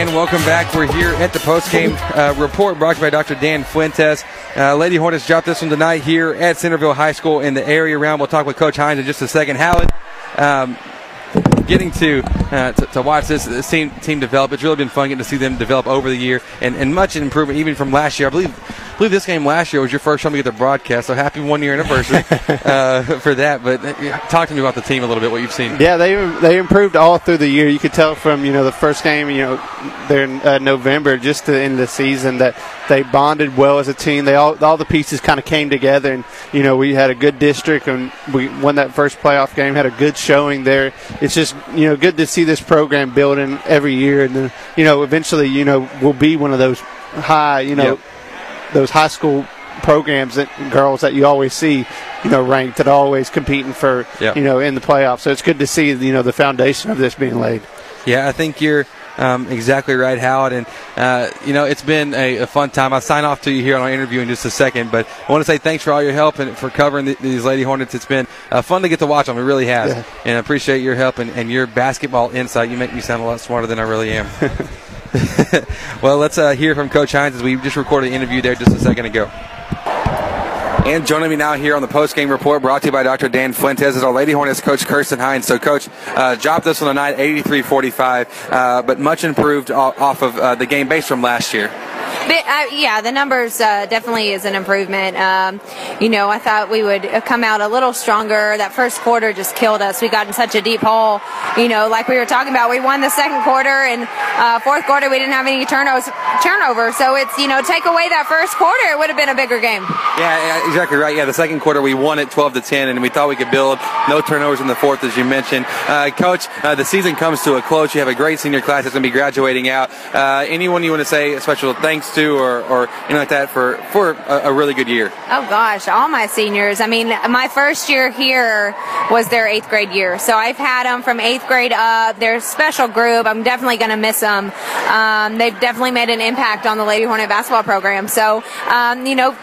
And welcome back. We're here at the post-game uh, report brought to you by Dr. Dan Fuentes. Uh, Lady Hornets dropped this one tonight here at Centerville High School in the area around. We'll talk with Coach Hines in just a second. Howard, um, getting to, uh, to, to watch this, this, team team develop. It's really been fun getting to see them develop over the year and, and much improvement even from last year. I believe believe this game last year was your first time to get the broadcast. So happy one year anniversary uh, for that. But uh, talk to me about the team a little bit. What you've seen? Yeah, they they improved all through the year. You could tell from you know the first game, you know, there in uh, November, just to end of the season that they bonded well as a team. They all all the pieces kind of came together, and you know we had a good district and we won that first playoff game. Had a good showing there. It's just you know good to see this program building every year, and then you know eventually you know we'll be one of those high you know. Yep those high school programs that girls that you always see, you know, ranked that are always competing for, Yep. you know, in the playoffs. So it's good to see, you know, the foundation of this being laid. Yeah, I think you're um, exactly right, Howard. And, uh, you know, it's been a, a fun time. I'll sign off to you here on our interview in just a second, but I want to say thanks for all your help and for covering the, these Lady Hornets. It's been uh, fun to get to watch them. It really has. Yeah. And I appreciate your help and, and your basketball insight. You make me sound a lot smarter than I really am. well, let's uh, hear from Coach Hines as we just recorded an interview there just a second ago. And joining me now here on the post-game report, brought to you by Dr. Dan Fuentes, is our Lady Hornets coach, Kirsten Hines. So, coach, uh, dropped this on the night, 83-45, uh, but much improved off of uh, the game base from last year. But, uh, yeah, the numbers uh, definitely is an improvement. Um, you know, I thought we would come out a little stronger. That first quarter just killed us. We got in such a deep hole. You know, like we were talking about, we won the second quarter, and uh, fourth quarter we didn't have any turnovers. Turnover, so it's you know, take away that first quarter, it would have been a bigger game. Yeah, yeah, exactly right. Yeah, the second quarter we won it 12 to 10, and we thought we could build. No turnovers in the fourth, as you mentioned. Uh, Coach, uh, the season comes to a close. You have a great senior class that's going to be graduating out. Uh, anyone you want to say a special thanks to, or, or anything like that, for for a, a really good year? Oh gosh, all my seniors. I mean, my first year here was their eighth grade year, so I've had them from eighth grade up. They're a special group. I'm definitely going to miss them. Um, they've definitely made an impact on the Lady Hornet basketball program. So, um, you know.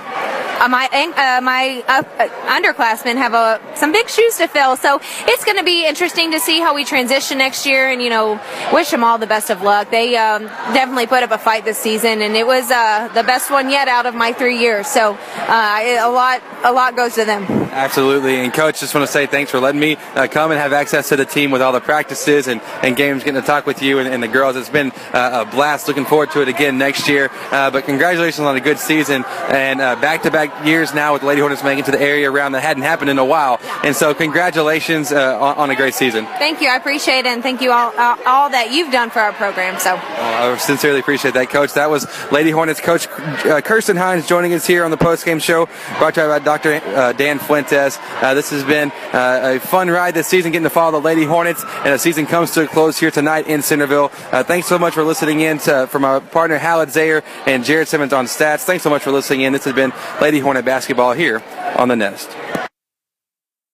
Uh, my uh, my uh, underclassmen have uh, some big shoes to fill, so it's going to be interesting to see how we transition next year. And you know, wish them all the best of luck. They um, definitely put up a fight this season, and it was uh, the best one yet out of my three years. So uh, a lot a lot goes to them. Absolutely. And coach, just want to say thanks for letting me uh, come and have access to the team with all the practices and, and games, getting to talk with you and, and the girls. It's been a blast. Looking forward to it again next year. But congratulations on a good season and uh, back-to-back years now with the Lady Hornets making it to the area around that hadn't happened in a while. And so congratulations uh, on, on a great season. Thank you, I appreciate it, and thank you all all, all that you've done for our program. So. Well, I sincerely appreciate that, Coach. That was Lady Hornets coach uh, Kirsten Hines joining us here on the post-game show, brought to you by Dr. Uh, Dan Fuentes. Uh, this has been uh, a fun ride this season, getting to follow the Lady Hornets, and the season comes to a close here tonight in Centerville. Uh, thanks so much for listening in to, from our partner Hallett Zayer and Jared Simmons on stats. Thanks so much for listening in. This has been Lady Hornet basketball here on the Nest.